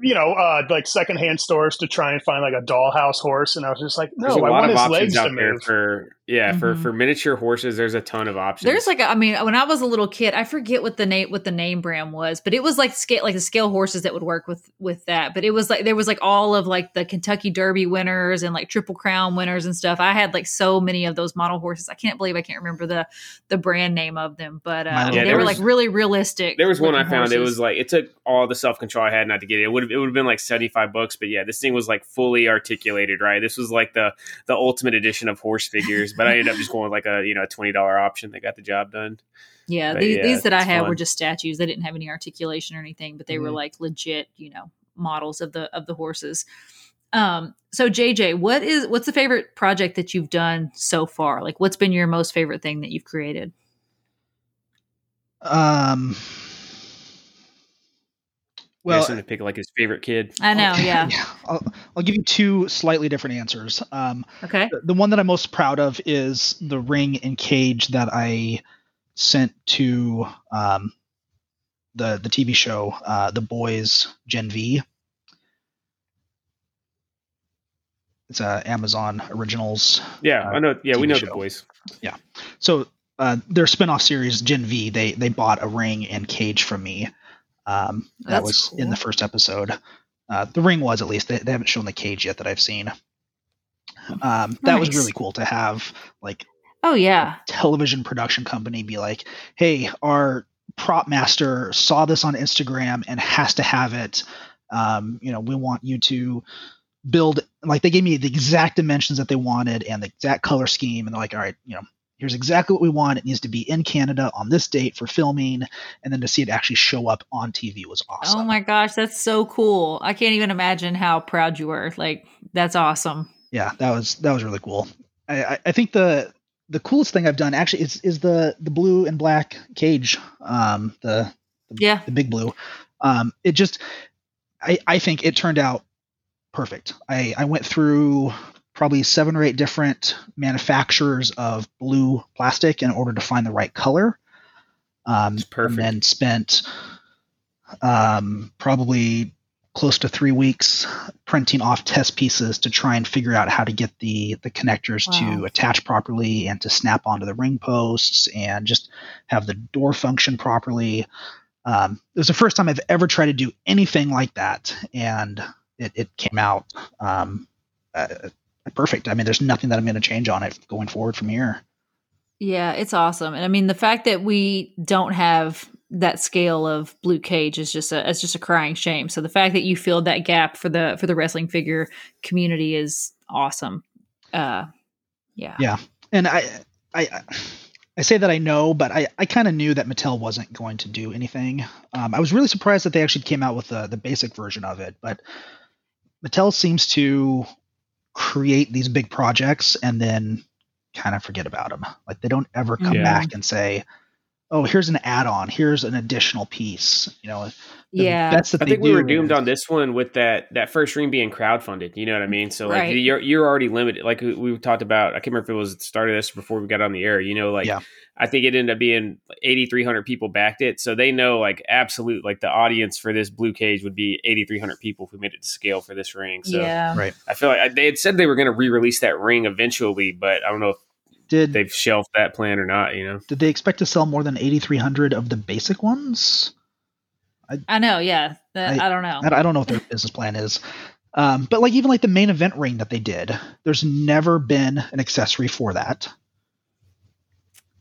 you know, uh, like secondhand stores to try and find like a dollhouse horse, and I was just like, no, I want his legs to move.
For yeah, mm-hmm. for for miniature horses, there's a ton of options.
There's like, I mean, when I was a little kid, I forget what the name what the name brand was, but it was like scale like the scale horses that would work with with that. But it was like there was like all of like the Kentucky Derby winners and like Triple Crown winners and stuff. I had like so many of those model horses. I can't believe I can't remember the the brand name of them, but uh, yeah, they were was, like really realistic.
There was one I found. Horses. It was like it took all the self control I had not to get it. It would it would have been like seventy five bucks, but yeah, this thing was like fully articulated. Right, this was like the the ultimate edition of horse figures. But I ended up just going with like a you know a twenty dollar option that got the job done.
Yeah, these, yeah, these that I had fun. were just statues. They didn't have any articulation or anything, but they mm-hmm. were like legit, you know, models of the of the horses. Um, so JJ, what is what's the favorite project that you've done so far? Like, what's been your most favorite thing that you've created?
Um,
well, to pick like his favorite kid.
I know, yeah.
I'll, I'll, give you two slightly different answers. Um,
okay.
The, the, one that I'm most proud of is the ring and cage that I sent to um, the the TV show, uh, The Boys Gen V. It's a Amazon Originals.
Yeah,
uh,
I know. Yeah, we know
show.
the boys.
Yeah. So uh, their spinoff series Gen V, they they bought a ring and cage from me. Um, that was in the first episode. Uh, the ring was at least. They, they haven't shown the cage yet that I've seen. Um, that was really cool to have like
Oh yeah.
television production company be like, "Hey, our prop master saw this on Instagram and has to have it. Um, you know, we want you to build." Like they gave me the exact dimensions that they wanted and the exact color scheme, and they're like, "All right, you know, here's exactly what we want. It needs to be in Canada on this date for filming, and then to see it actually show up on TV was awesome."
Oh my gosh, that's so cool. I can't even imagine how proud you were. Like that's awesome.
yeah that was that was really cool I, I, I think the the coolest thing i've done actually is is the the blue and black cage um the the,
Yeah.
the big blue um it just i i think it turned out perfect i i went through probably seven or eight different manufacturers of blue plastic in order to find the right color um
It's perfect.
and then spent um, probably close to three weeks printing off test pieces to try and figure out how to get the the connectors
Wow.
to attach properly and to snap onto the ring posts and just have the door function properly. Um, it was the first time I've ever tried to do anything like that, and it, it came out um, uh, perfect. I mean, there's nothing that I'm going to change on it going forward from here.
Yeah, it's awesome. And I mean the fact that we don't have that scale of blue cage is just a it's just a crying shame. So the fact that you filled that gap for the for the wrestling figure community is awesome. Uh yeah.
Yeah. and I, I, I say that I know, but I, I kind of knew that Mattel wasn't going to do anything. Um, I was really surprised that they actually came out with the the basic version of it, but Mattel seems to create these big projects and then kind of forget about them. Like they don't ever come
Yeah.
back and say, "Oh, here's an add-on. Here's an additional piece." You know, the
Yeah.
bets that
I think we were doomed
is-
on this one with that that first ring being crowdfunded. You know what I mean? So like
Right.
you're you're already limited. Like we, we talked about. I can't remember if it was the start of this or before we got on the air. You know, like
Yeah.
I think it ended up being 8,300 people backed it. So they know like absolute like the audience for this blue cage would be 8,300 people if we made it to scale for this ring. So
yeah.
right.
I feel like I, they had said they were going to re-release that ring eventually, but I don't know if
Did
they've shelved that plan or not. You know?
did they expect to sell more than 8,300 of the basic ones?
I I know, yeah. That,
I-
I, don't know.
I I don't know what their business plan is. Um, but like even like the main event ring that they did, there's never been an accessory for that.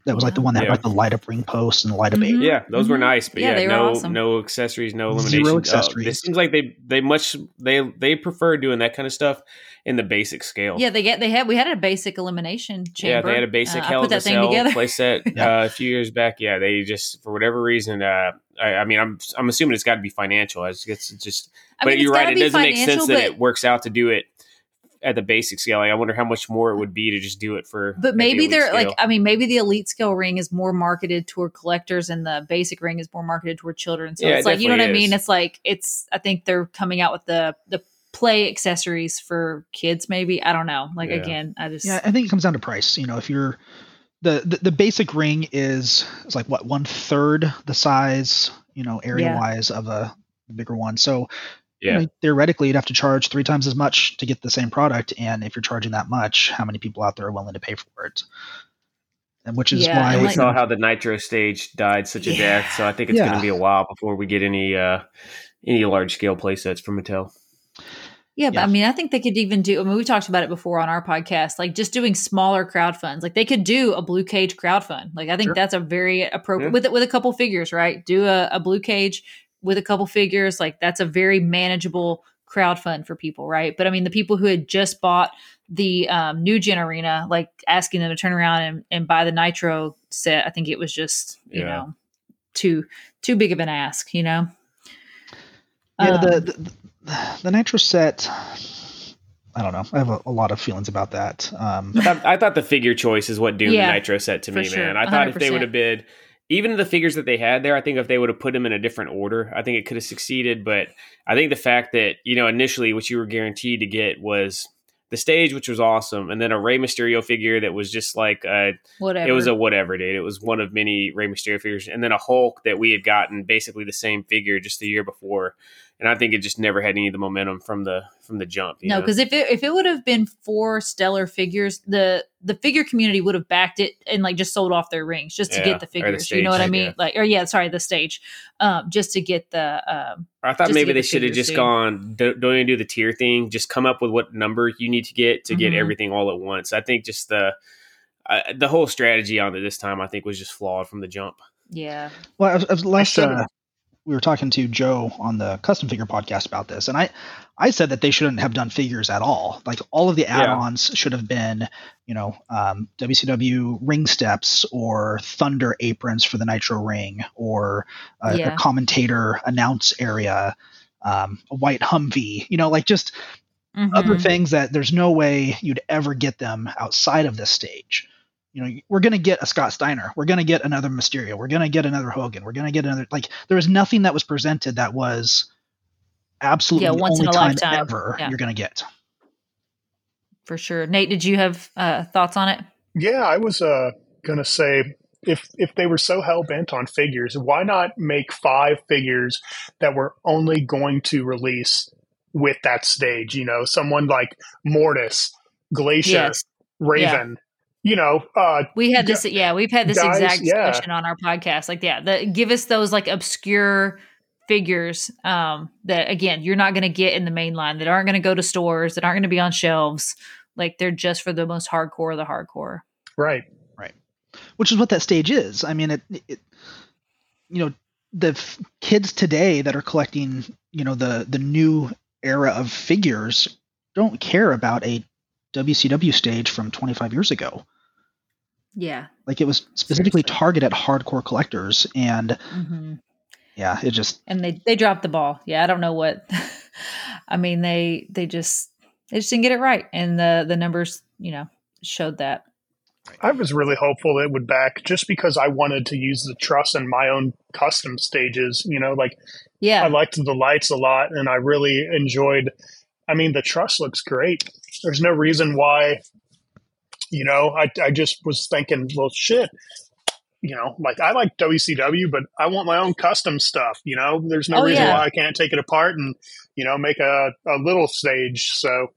That was like the one that had like the light up ring post and the light up
Mhm.
Yeah, those were
Mhm.
nice, but
Yeah,
yeah,
they were
no
awesome.
no accessories, no elimination. Uh,
accessories.
it seems like they they much they they prefer doing that kind of stuff in the basic scale.
Yeah, they get they had we had a basic elimination chamber.
Yeah, they had a basic
Uh,
Hell
put
in a
that thing
Cell
together.
playset uh, a few years back. Yeah, they just for whatever reason. Uh, I, I mean, I'm I'm assuming it's got to be financial. It's, it's just,
I
but
mean, it's
you're right. It doesn't make sense that it works out to do it at the basic scale. Like, I wonder how much more it would be to just do it for.
But
at
maybe they're like. I mean, maybe the elite scale ring is more marketed toward collectors, and the basic ring is more marketed toward children. So
Yeah,
it's
it
like, you know what I mean? It's like it's. I think they're coming out with the the play accessories for kids. Maybe I don't know. Like
Yeah.
again, I just
Yeah, I think it comes down to price. You know, if you're the the, the basic ring is is like what one third the size, you know, area wise of a bigger one. So you
yeah,
know, theoretically, you'd have to charge three times as much to get the same product. And if you're charging that much, how many people out there are willing to pay for it? And which is
Yeah,
why
we
like-
saw how the Nitro stage died such a death. So I think it's
Yeah.
going to be a while before we get any uh any large scale play sets from Mattel.
Yeah, but
Yeah.
I mean, I think they could even do. I mean, we talked about it before on our podcast, like just doing smaller crowd funds. Like they could do a blue cage crowd fund. Like I think
Sure.
that's a very appropriate
Yeah.
with it with a couple figures, right? Do a, a blue cage with a couple figures. Like that's a very manageable crowd fund for people, right? But I mean, the people who had just bought the um, new gen arena, like asking them to turn around and, and buy the nitro set, I think it was just you
Yeah.
know too too big of an ask, you know.
Yeah,
Um,
the, the the nitro set. I don't know. I have a, a lot of feelings about that. Um,
I thought, I thought the figure choice is what doomed
Yeah,
the Nitro set to me,
sure.
man. I thought if they would have been even the figures that they had there, I think if they would have put them in a different order, I think it could have succeeded. But I think the fact that you know initially what you were guaranteed to get was the stage, which was awesome, and then a Rey Mysterio figure that was just like a
whatever.
It was a whatever, dude. It was one of many Rey Mysterio figures, and then a Hulk that we had gotten basically the same figure just the year before, and I think it just never had any of the momentum from the from the jump.
no, because if it if it would have been four stellar figures, the the figure community would have backed it and like just sold off their rings just to
Yeah,
get the
or the
figures.
stage,
you know what I mean?
yeah.
Like, or yeah, sorry, the stage, um, just to get the um,
I thought maybe they
the
should have just
dude.
gone. Don't, don't even do the tier thing. Just come up with what number you need to get to get
Mhm.
everything all at once. I think just the uh, the whole strategy on it this time, I think, was just flawed from the jump.
yeah,
Well, I was, I was last
should've-
uh, we were talking to Joe on the custom figure podcast about this, and I I said that they shouldn't have done figures at all. Like all of the add-ons should have been, you know, um, WCW ring steps or Thunder aprons for the Nitro ring, or a,
Yeah.
a commentator announce area, um, a white Humvee. You know, like just other
Mhm.
things that there's no way you'd ever get them outside of this stage. You know, we're going to get a Scott Steiner. We're going to get another Mysterio. We're going to get another Hogan. We're going to get another. Like, there was nothing that was presented that was absolutely
Yeah,
the
once
only
in a
time
lifetime.
ever
Yeah.
you're going to get.
for sure. Nate, did you have uh, thoughts on it?
Yeah, I was uh, gonna say if if they were so hell bent on figures, why not make five figures that were only going to release with that stage? You know, someone like Mortis, Glacier,
Yes,
Raven. You know, uh,
we had
Gu-
this. Yeah, we've had this
guys,
exact
yeah.
discussion on our podcast. Like, yeah, the, give us those like obscure figures um, that again you're not going to get in the main line that aren't going to go to stores that aren't going to be on shelves. Like they're just for the most hardcore of the hardcore.
Right. Right.
which is what that stage is. I mean, it, it you know, the f- kids today that are collecting, you know, the the new era of figures don't care about a WCW stage from 25 years ago.
Yeah.
Like it was specifically
Seriously.
targeted at hardcore collectors, and
hmm
yeah, it just
And they they dropped the ball. Yeah, I don't know what. I mean, they they just they just didn't get it right, and the the numbers you know showed that.
I was really hopeful it would back just because I wanted to use the truss in my own custom stages. You know, like
Yeah.
I liked the lights a lot and I really enjoyed I mean the truss looks great. There's no reason why you know, I I just was thinking, well shit. You know, like I like WCW, but I want my own custom stuff. You know, there's no
Oh,
reason
yeah.
why I can't take it apart and you know make a, a little stage. So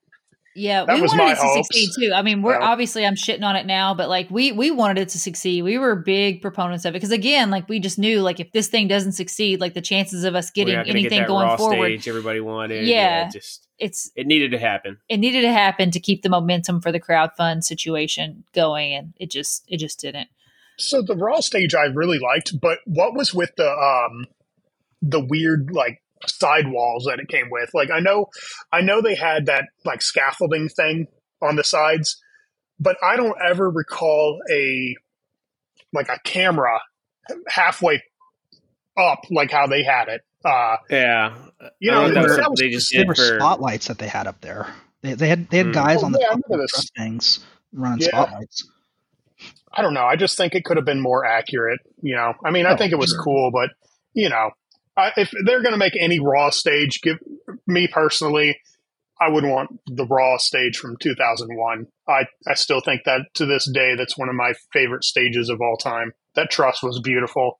Yeah,
That
we
was
wanted
my
it to
hopes.
succeed too. I mean, we're
Yeah.
obviously I'm shitting on it now, but like we we wanted it to succeed. We were big proponents of it because again, like we just knew like if this thing doesn't succeed, like the chances of us getting
not get
anything going forward,
stage everybody wanted.
Yeah.
just
it's
it needed to happen.
it needed to happen to keep the momentum for the crowd fund situation going, and it just it just didn't.
So the raw stage I really liked, but what was with the um the weird like sidewalls that it came with? Like I know I know they had that like scaffolding thing on the sides, but I don't ever recall a like a camera halfway up like how they had it. Uh
Yeah,
You know,
don't that was
that was-
they just
there were
for
spotlights that they had up there. They, they had they had
Hmm.
guys
Oh,
on the
yeah, I
top of the
this.
things running
Yeah.
spotlights.
I don't know. I just think it could have been more accurate. You know, I mean, I
Oh,
think it was
sure.
cool, but you know, I, if they're going to make any Raw stage, give me personally, I would want the Raw stage from 2001. I I still think that to this day, that's one of my favorite stages of all time. That truss was beautiful.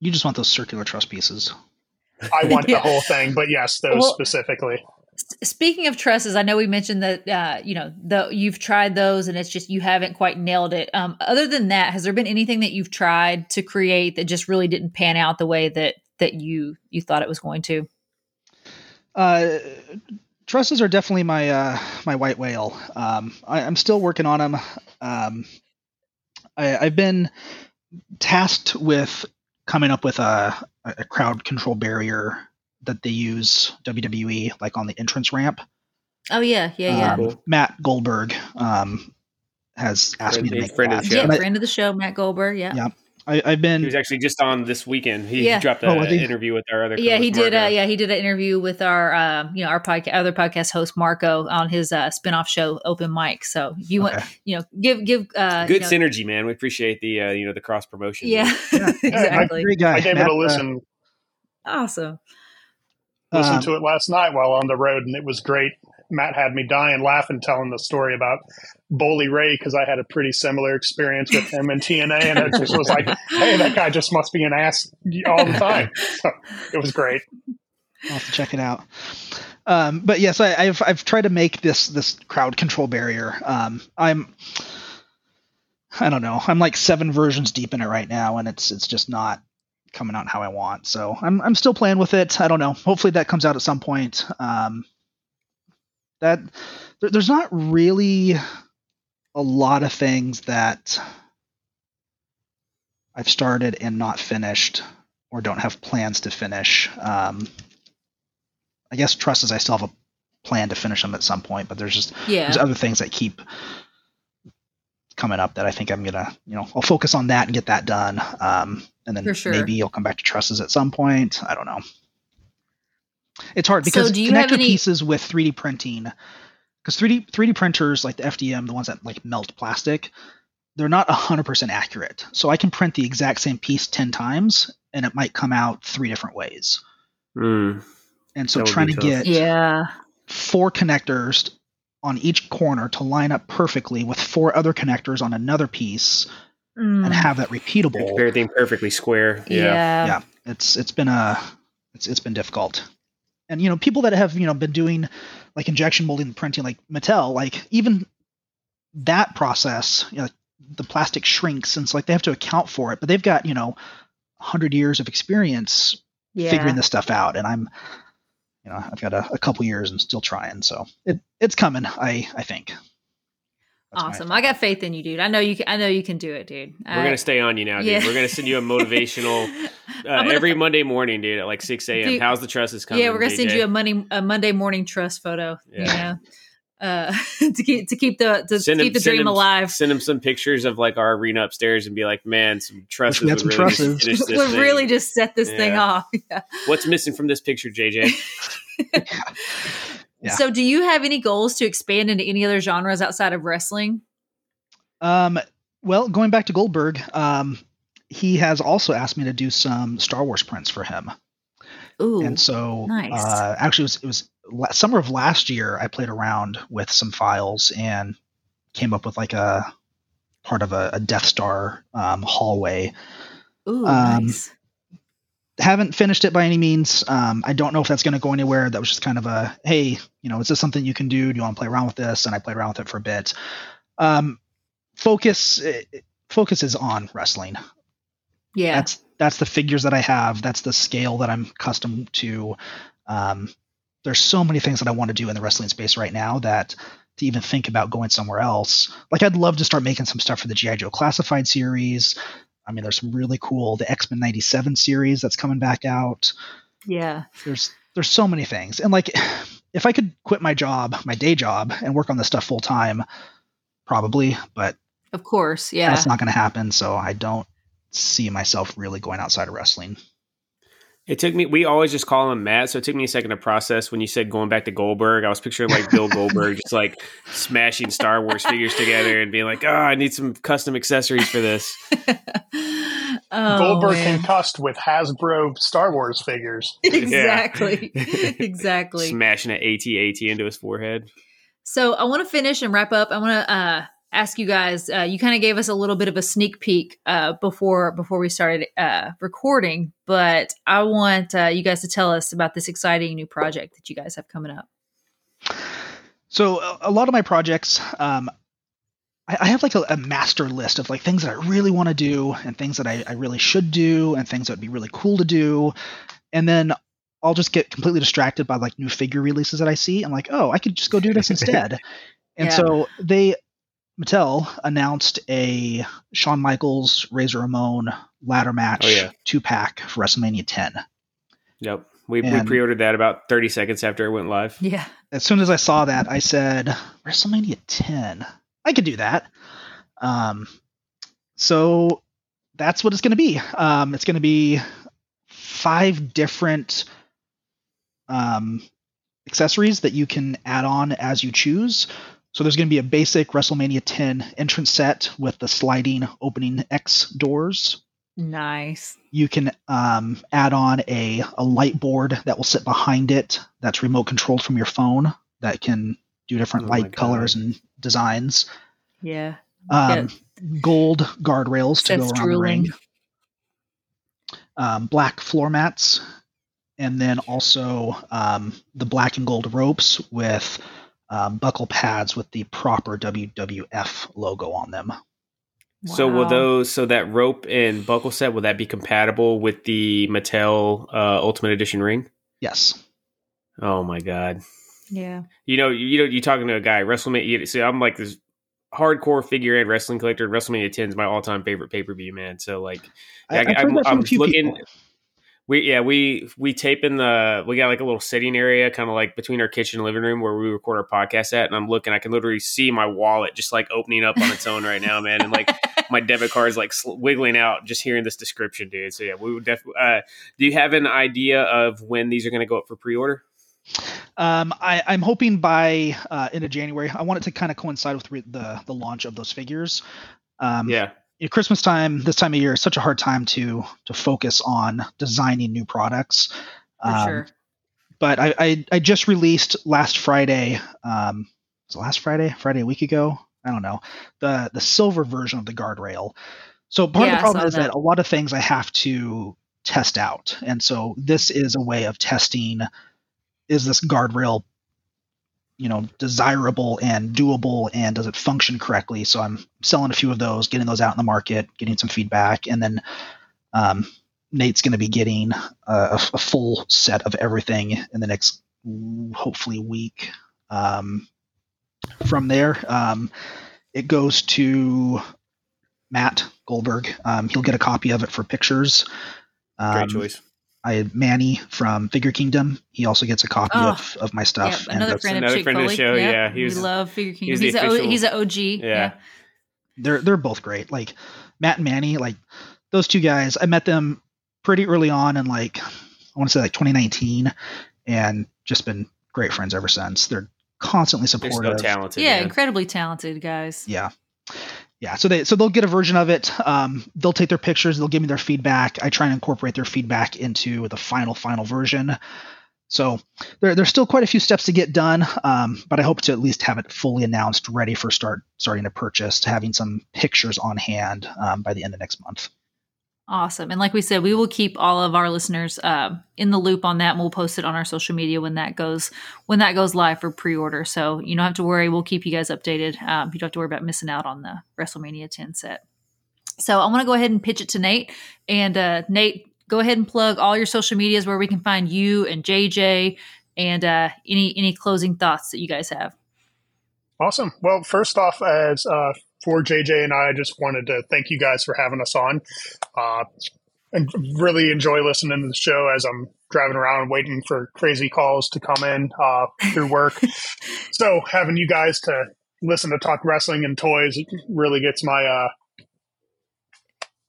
You just want those circular truss pieces.
I want
Yeah.
the whole thing, but yes, those
Well-
specifically.
Speaking of trusses, I know we mentioned that uh, you know the you've tried those and it's just you haven't quite nailed it. Um, other than that, has there been anything that you've tried to create that just really didn't pan out the way that that you you thought it was going to?
Uh, trusses are definitely my uh, my white whale. Um, I, I'm still working on them. Um, I, I've been tasked with coming up with a, a crowd control barrier that they use WWE like on the entrance ramp.
Oh yeah, yeah, yeah.
Um,
Cool.
Matt Goldberg um, has asked me to
Friend-
make
friend of
that.
the
yeah,
show.
And
friend of the show, Matt Goldberg. Yeah,
Yeah. I, I've been He
was actually just on this weekend. He
Yeah.
dropped
Oh,
an
was he?
interview with our other.
yeah, he did. Uh, yeah, he did an interview with our, um, you know, our podcast, other podcast host Marco on his uh, spinoff show, Open Mic. So you
Okay.
want, you know, give give uh,
Good
you know,
synergy, man. We appreciate the uh, you know the cross promotion.
Yeah,
Yeah.
exactly.
great guy.
I gave it a
uh,
listen.
Awesome.
listened
um,
to it last night while on the road, and it was great. Matt had me dying laughing telling the story about Bully Ray because I had a pretty similar experience with him in TNA, and it just was like, hey, that guy just must be an ass all the time. So it was great.
I'll have to check it out. Um, but yes, I, have I've tried to make this this crowd control barrier. Um, I'm I don't know. I'm like seven versions deep in it right now, and it's it's just not coming out how I want. So I'm I'm still playing with it. I don't know. Hopefully that comes out at some point. Um, that there, there's not really a lot of things that I've started and not finished or don't have plans to finish. Um, I guess trust is I still have a plan to finish them at some point, but there's just
yeah.
there's other things that keep coming up that I think I'm gonna you know I'll focus on that and get that done. Um, and then sure. maybe I'll come back to trusses at some point. I don't know. It's hard because so connector any... pieces with 3D printing, because 3D 3D printers like the FDM, the ones that like melt plastic, they're not 100% accurate. So I can print the exact same piece 10 times and it might come out three different ways.
Mm.
And so trying to get
yeah
four connectors on each corner to line up perfectly with four other connectors on another piece mm. and have that repeatable.
Everything perfectly square. Yeah.
yeah.
Yeah. It's it's been a it's it's been difficult. And you know, people that have, you know, been doing like injection molding and printing like Mattel, like even that process, you know, the plastic shrinks and it's like they have to account for it, but they've got, you know, 100 years of experience yeah. figuring this stuff out and I'm you know, I've got a, a couple years and still trying. So it, it's coming. I, I think.
That's awesome. I got faith in you, dude. I know you can, I know you can do it, dude.
We're going to stay on you now, dude. Yeah. We're going to send you a motivational uh, every Monday morning, dude, at like 6 a.m. How's the trusses coming?
Yeah, we're going to send you a Monday, a Monday morning trust photo. Yeah. uh, to keep to keep the to send keep him, the dream
him,
alive.
Send him some pictures of like our arena upstairs and be like, "Man, some trusses would,
some
really
trusses.
Just
would really just set this yeah. thing off."
Yeah. What's missing from this picture, JJ?
Yeah. So, do you have any goals to expand into any other genres outside of wrestling?
Um, well, going back to Goldberg, um, he has also asked me to do some Star Wars prints for him.
Ooh,
and so
nice.
uh, actually, it was, it was summer of last year. I played around with some files and came up with like a part of a, a Death Star um, hallway.
Ooh, um, nice.
Haven't finished it by any means. Um, I don't know if that's going to go anywhere. That was just kind of a hey, you know, is this something you can do? Do you want to play around with this? And I played around with it for a bit. Um, focus eh, focus is on wrestling.
Yeah,
that's that's the figures that I have. That's the scale that I'm accustomed to. Um, there's so many things that I want to do in the wrestling space right now that to even think about going somewhere else. Like I'd love to start making some stuff for the GI Joe Classified series. I mean, there's some really cool the X Men '97 series that's coming back out.
Yeah,
there's there's so many things, and like if I could quit my job, my day job, and work on this stuff full time, probably. But
of course, yeah,
that's not going to happen. So I don't see myself really going outside of wrestling.
It took me. We always just call him Matt, so it took me a second to process when you said going back to Goldberg. I was picturing like Bill Goldberg just like smashing Star Wars figures together and being like, "Oh, I need some custom accessories for this."
oh,
Goldberg man. concussed with Hasbro Star Wars figures.
Exactly, exactly.
Smashing an AT-AT into his forehead.
So I want to finish and wrap up. I want to uh, ask you guys. Uh, you kind of gave us a little bit of a sneak peek uh, before before we started uh, recording, but I want uh, you guys to tell us about this exciting new project that you guys have coming up.
So a lot of my projects, um, I, I, have like a, a, master list of like things that I really want to do and things that I, I really should do and things that would be really cool to do, and then I'll just get completely distracted by like new figure releases that I see. I'm like, oh, I could just go do this instead. And yeah. so they Mattel announced a Shawn Michaels Razor Ramon ladder match
oh, yeah.
two pack for WrestleMania 10.
Yep. We, we pre-ordered that about 30 seconds after it went live.
Yeah.
As soon as I saw that, I said, WrestleMania 10. I could do that. Um, so that's what it's going to be. Um, it's going to be five different um, accessories that you can add on as you choose. So there's going to be a basic WrestleMania 10 entrance set with the sliding opening X doors.
Nice.
You can um, add on a, a light board that will sit behind it that's remote controlled from your phone that can do different oh light colors and designs.
Yeah.
Um, yeah. Gold guardrails to go around drooling. the ring. Um, black floor mats, and then also um, the black and gold ropes with um, buckle pads with the proper WWF logo on them.
Wow. So will those so that rope and buckle set will that be compatible with the Mattel uh, Ultimate Edition ring?
Yes.
Oh my god.
Yeah.
You know, you know, you're talking to a guy WrestleMania. See, I'm like this hardcore figure and wrestling collector. WrestleMania 10 is my all time favorite pay per view, man. So like, i'm I, am looking. People. We yeah we we tape in the we got like a little sitting area kind of like between our kitchen and living room where we record our podcast at and I'm looking I can literally see my wallet just like opening up on its own right now man and like my debit card is like wiggling out just hearing this description dude so yeah we would definitely uh, do you have an idea of when these are going to go up for pre-order
um, I, am hoping by uh, end of January. I want it to kind of coincide with re- the the launch of those figures.
Um, yeah.
Christmas time, this time of year, is such a hard time to to focus on designing new products.
Um, sure.
But I, I, I just released last Friday. Um, was last Friday? Friday a week ago? I don't know. The the silver version of the guardrail. So part yeah, of the problem is that. that a lot of things I have to test out, and so this is a way of testing is this guardrail you know desirable and doable and does it function correctly? So i'm selling a few of those getting those out in the market getting some feedback and then um, nate's going to be getting a, a, full set of everything in the next hopefully week. Um, from there um, it goes to matt goldberg. Um, he'll get a copy of it for pictures.
Great um, choice
I had Manny from Figure Kingdom. He also gets a copy oh, of, of my stuff.
Yeah, another friend, another friend of the show. Yeah, yeah he was, we love Figure Kingdom. He's, he's, a, he's an OG. Yeah. yeah.
they're they're both great. Like Matt and Manny, like those two guys. I met them pretty early on in like I want to say like 2019, and just been great friends ever since. They're constantly supportive.
So talented.
Yeah, man. incredibly talented guys.
Yeah yeah so they so they'll get a version of it. Um, they'll take their pictures they'll give me their feedback. I try and incorporate their feedback into the final final version. So there, there's still quite a few steps to get done um, but i hope to at least have it fully announced ready for start starting to purchase having some pictures on hand um, by the end of next month
Awesome. And like we said, we will keep all of our listeners uh, in the loop on that and we'll post it on our social media when that goes when that goes live for pre-order. So you don't have to worry. We'll keep you guys updated. Um, you don't have to worry about missing out on the WrestleMania 10 set. So I want to go ahead and pitch it to Nate. And uh, Nate, go ahead and plug all your social medias where we can find you and JJ and uh, any any closing thoughts that you guys have.
Awesome. Well, first off, as uh, for JJ and I, I just wanted to thank you guys for having us on. Uh, and really enjoy listening to the show as I'm driving around waiting for crazy calls to come in uh, through work. so having you guys to listen to talk wrestling and toys really gets my uh,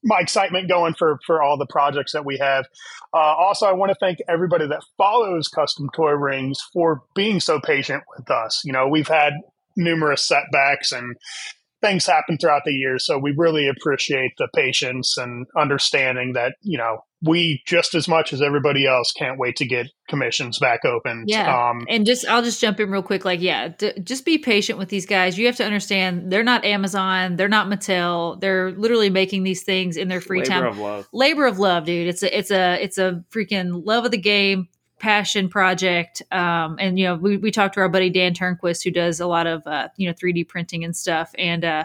my excitement going for for all the projects that we have. Uh, also, I want to thank everybody that follows Custom Toy Rings for being so patient with us. You know, we've had numerous setbacks and things happen throughout the year. So we really appreciate the patience and understanding that, you know, we just as much as everybody else can't wait to get commissions back open.
Yeah. Um, and just, I'll just jump in real quick. Like, yeah, d- just be patient with these guys. You have to understand they're not Amazon. They're not Mattel. They're literally making these things in their free
Labor
time.
Of love.
Labor of love, dude. It's a, it's a, it's a freaking love of the game passion project. Um, and you know, we, we talked to our buddy Dan Turnquist, who does a lot of uh, you know 3D printing and stuff. And uh,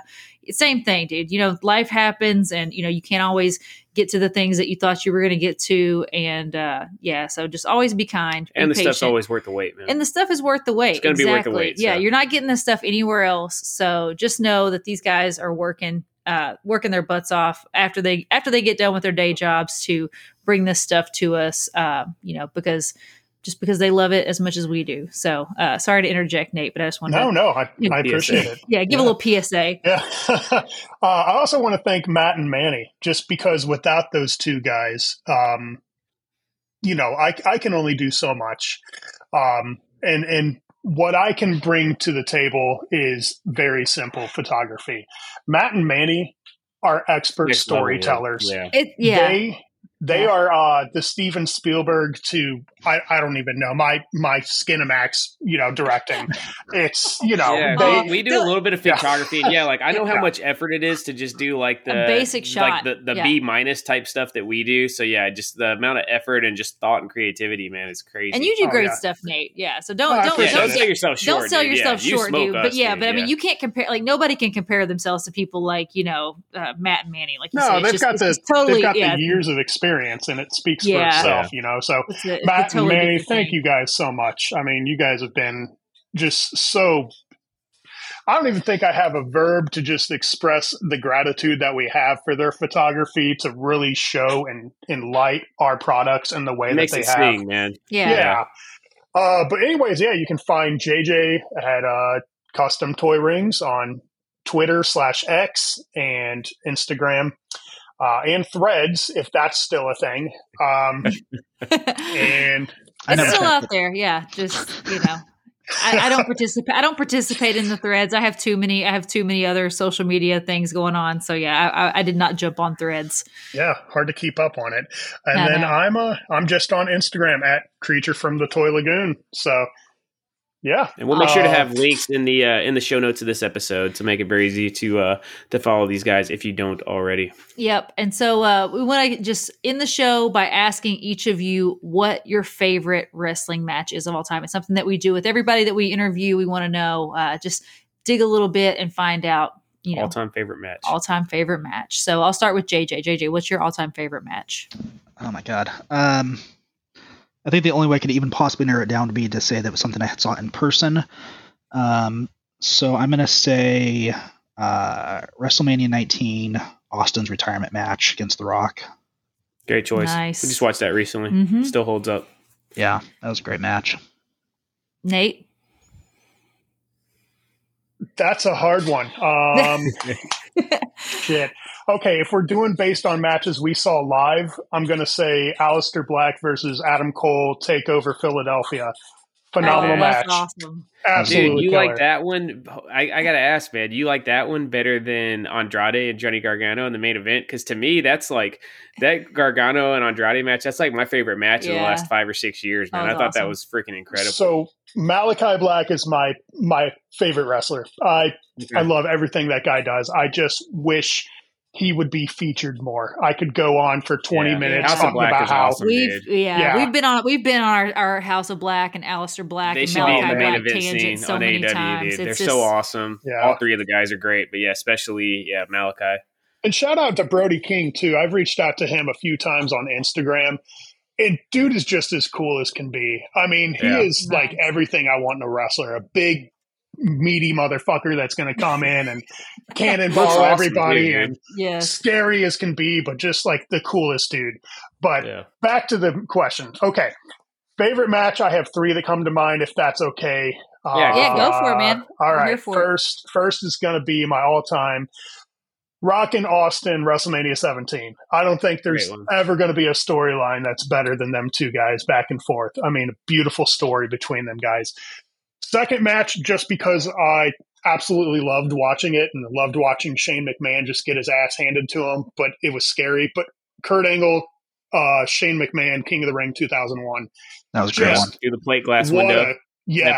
same thing, dude. You know, life happens, and you know you can't always get to the things that you thought you were going to get to. And uh, yeah, so just always be kind. Be
and the
patient.
stuff's always worth the wait, man.
And the stuff is worth the wait.
It's going to exactly. be worth the wait.
Yeah, you're not getting this stuff anywhere else. So just know that these guys are working uh, working their butts off after they after they get done with their day jobs to bring this stuff to us. Uh, you know, because just because they love it as much as we do. So uh, sorry to interject, Nate, but I just want
no,
to.
No, I, you know, I appreciate it.
Yeah, give yeah. a little PSA.
Yeah. uh, I also want to thank Matt and Manny, just because without those two guys, um, you know, I, I can only do so much. Um, and, and what I can bring to the table is very simple photography. Matt and Manny are expert Next storytellers.
Level, yeah. It, yeah.
They They yeah. are uh, the Steven Spielberg to I, I don't even know my my Skinamax you know directing. it's you know
yeah, they, we, we, do a little bit of photography. Yeah, yeah like I know how much effort it is to just do like the
a basic shot,
like the, the B minus type stuff that we do. So yeah, just the amount of effort and just thought and creativity, man, is crazy.
And you do oh, great stuff, Nate. Yeah, so don't oh, don't, don't,
don't, sell yourself short.
Don't sell
dude.
yourself short,
you
dude. But yeah, but I mean, you can't compare. Like nobody can compare themselves to people like you know uh, Matt and Manny. Like
no,
say,
they've just, got the totally, they've got yeah. the years of experience, and it speaks yeah. for itself. You know, so it's a, it's Matt totally and Manny, thank you guys so much. I mean, you guys have been just so. I don't even think I have a verb to just express the gratitude that we have for their photography to really show and in light our products and the way that they have. Sing,
man.
Yeah.
Yeah. Uh, but anyways, yeah, you can find JJ at uh, Custom Toy Rings on Twitter slash X and Instagram uh, and Threads, if that's still a thing. Um, and
it's still out there. Yeah, just you know. I, I, don't participate. I don't participate in the threads. I have too many. I have too many other social media things going on. So yeah, I, I did not jump on threads.
Yeah, hard to keep up on it. And then I'm a. I'm just on Instagram at creature from the toy lagoon. So yeah,
and we'll make sure to have uh, links in the uh, in the show notes of this episode to make it very easy to uh, to follow these guys if you don't already.
Yep, and so uh, we want to just end the show by asking each of you what your favorite wrestling match is of all time. It's something that we do with everybody that we interview. We want to know, uh, just dig a little bit and find out. You know,
all time favorite match.
All time favorite match. So I'll start with JJ. JJ, what's your all time favorite match?
Oh my god. Um I think the only way I could even possibly narrow it down would be to say that was something I had saw in person. Um, so I'm going to say uh, WrestleMania 19, Austin's retirement match against The Rock.
Great choice. Nice. We just watched that recently. Mm-hmm. Still holds up.
Yeah, that was a great match.
Nate?
That's a hard one. Um, shit. Okay, if we're doing based on matches we saw live, I'm going to say Aleister Black versus Adam Cole TakeOver Philadelphia. Phenomenal oh, match. Awesome. Absolutely.
Dude, you
killer.
like that one? I, I got to ask, man, you like that one better than Andrade and Johnny Gargano in the main event? Because to me, that's like that Gargano and Andrade match, that's like my favorite match yeah. of the last five or six years, man. I thought awesome. that was freaking incredible.
So Malachi Black is my my favorite wrestler. I okay. I love everything that guy does. I just wish he would be featured more. I could go on for 20 yeah, minutes House talking about how
awesome, we've yeah, yeah, we've been on we've been on our, our House of Black and Aleister Black
they
and
should
Malachi
be in the
main Black event so many AEW, times.
Dude. They're just, so awesome. Yeah. All three of the guys are great, but yeah, especially yeah, Malachi.
And shout out to Brody King too. I've reached out to him a few times on Instagram. And dude is just as cool as can be. I mean, he yeah. is like everything I want in a wrestler. A big meaty motherfucker that's going to come in and cannonball awesome, everybody dude, and yeah. scary as can be, but just like the coolest dude. But yeah. back to the question. Okay. Favorite match? I have three that come to mind, if that's okay.
Yeah, uh, yeah go for it, man.
All right. First, it. first is going to be my all time Rock and Austin WrestleMania 17. I don't think there's ever going to be a storyline that's better than them two guys back and forth. I mean, a beautiful story between them guys. Second match, just because I absolutely loved watching it and loved watching Shane McMahon just get his ass handed to him, but it was scary. But Kurt Angle, uh, Shane McMahon, King of the Ring 2001.
That was great.
Through the plate glass window. A,
yes.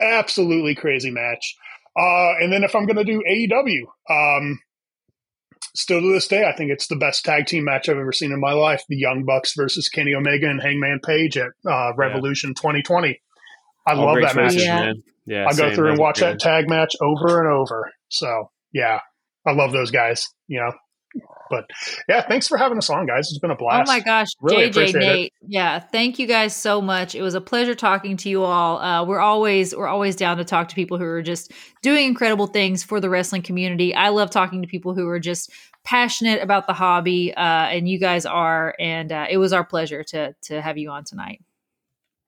Epic. Absolutely crazy match. Uh, and then if I'm going to do AEW, um, still to this day, I think it's the best tag team match I've ever seen in my life. The Young Bucks versus Kenny Omega and Hangman Page at uh, Revolution yeah. 2020. I All love that match. Yeah. yeah, I go through and watch that tag match over and over. So yeah, I love those guys. You know, but yeah, thanks for having us on, guys. It's been a blast.
Oh my gosh, really JJ Nate. It. Yeah, thank you guys so much. It was a pleasure talking to you all. Uh, we're always we're always down to talk to people who are just doing incredible things for the wrestling community. I love talking to people who are just passionate about the hobby, uh, and you guys are. And uh, it was our pleasure to to have you on tonight.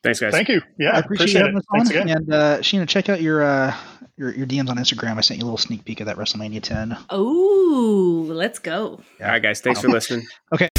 Thanks, guys.
Thank you. Yeah, I appreciate, appreciate it. Thanks again.
And uh, Sheena, check out your, uh, your your DMs on Instagram. I sent you a little sneak peek of that WrestleMania 10.
Oh, let's go.
Yeah. All right, guys. Thanks for listening.
Okay.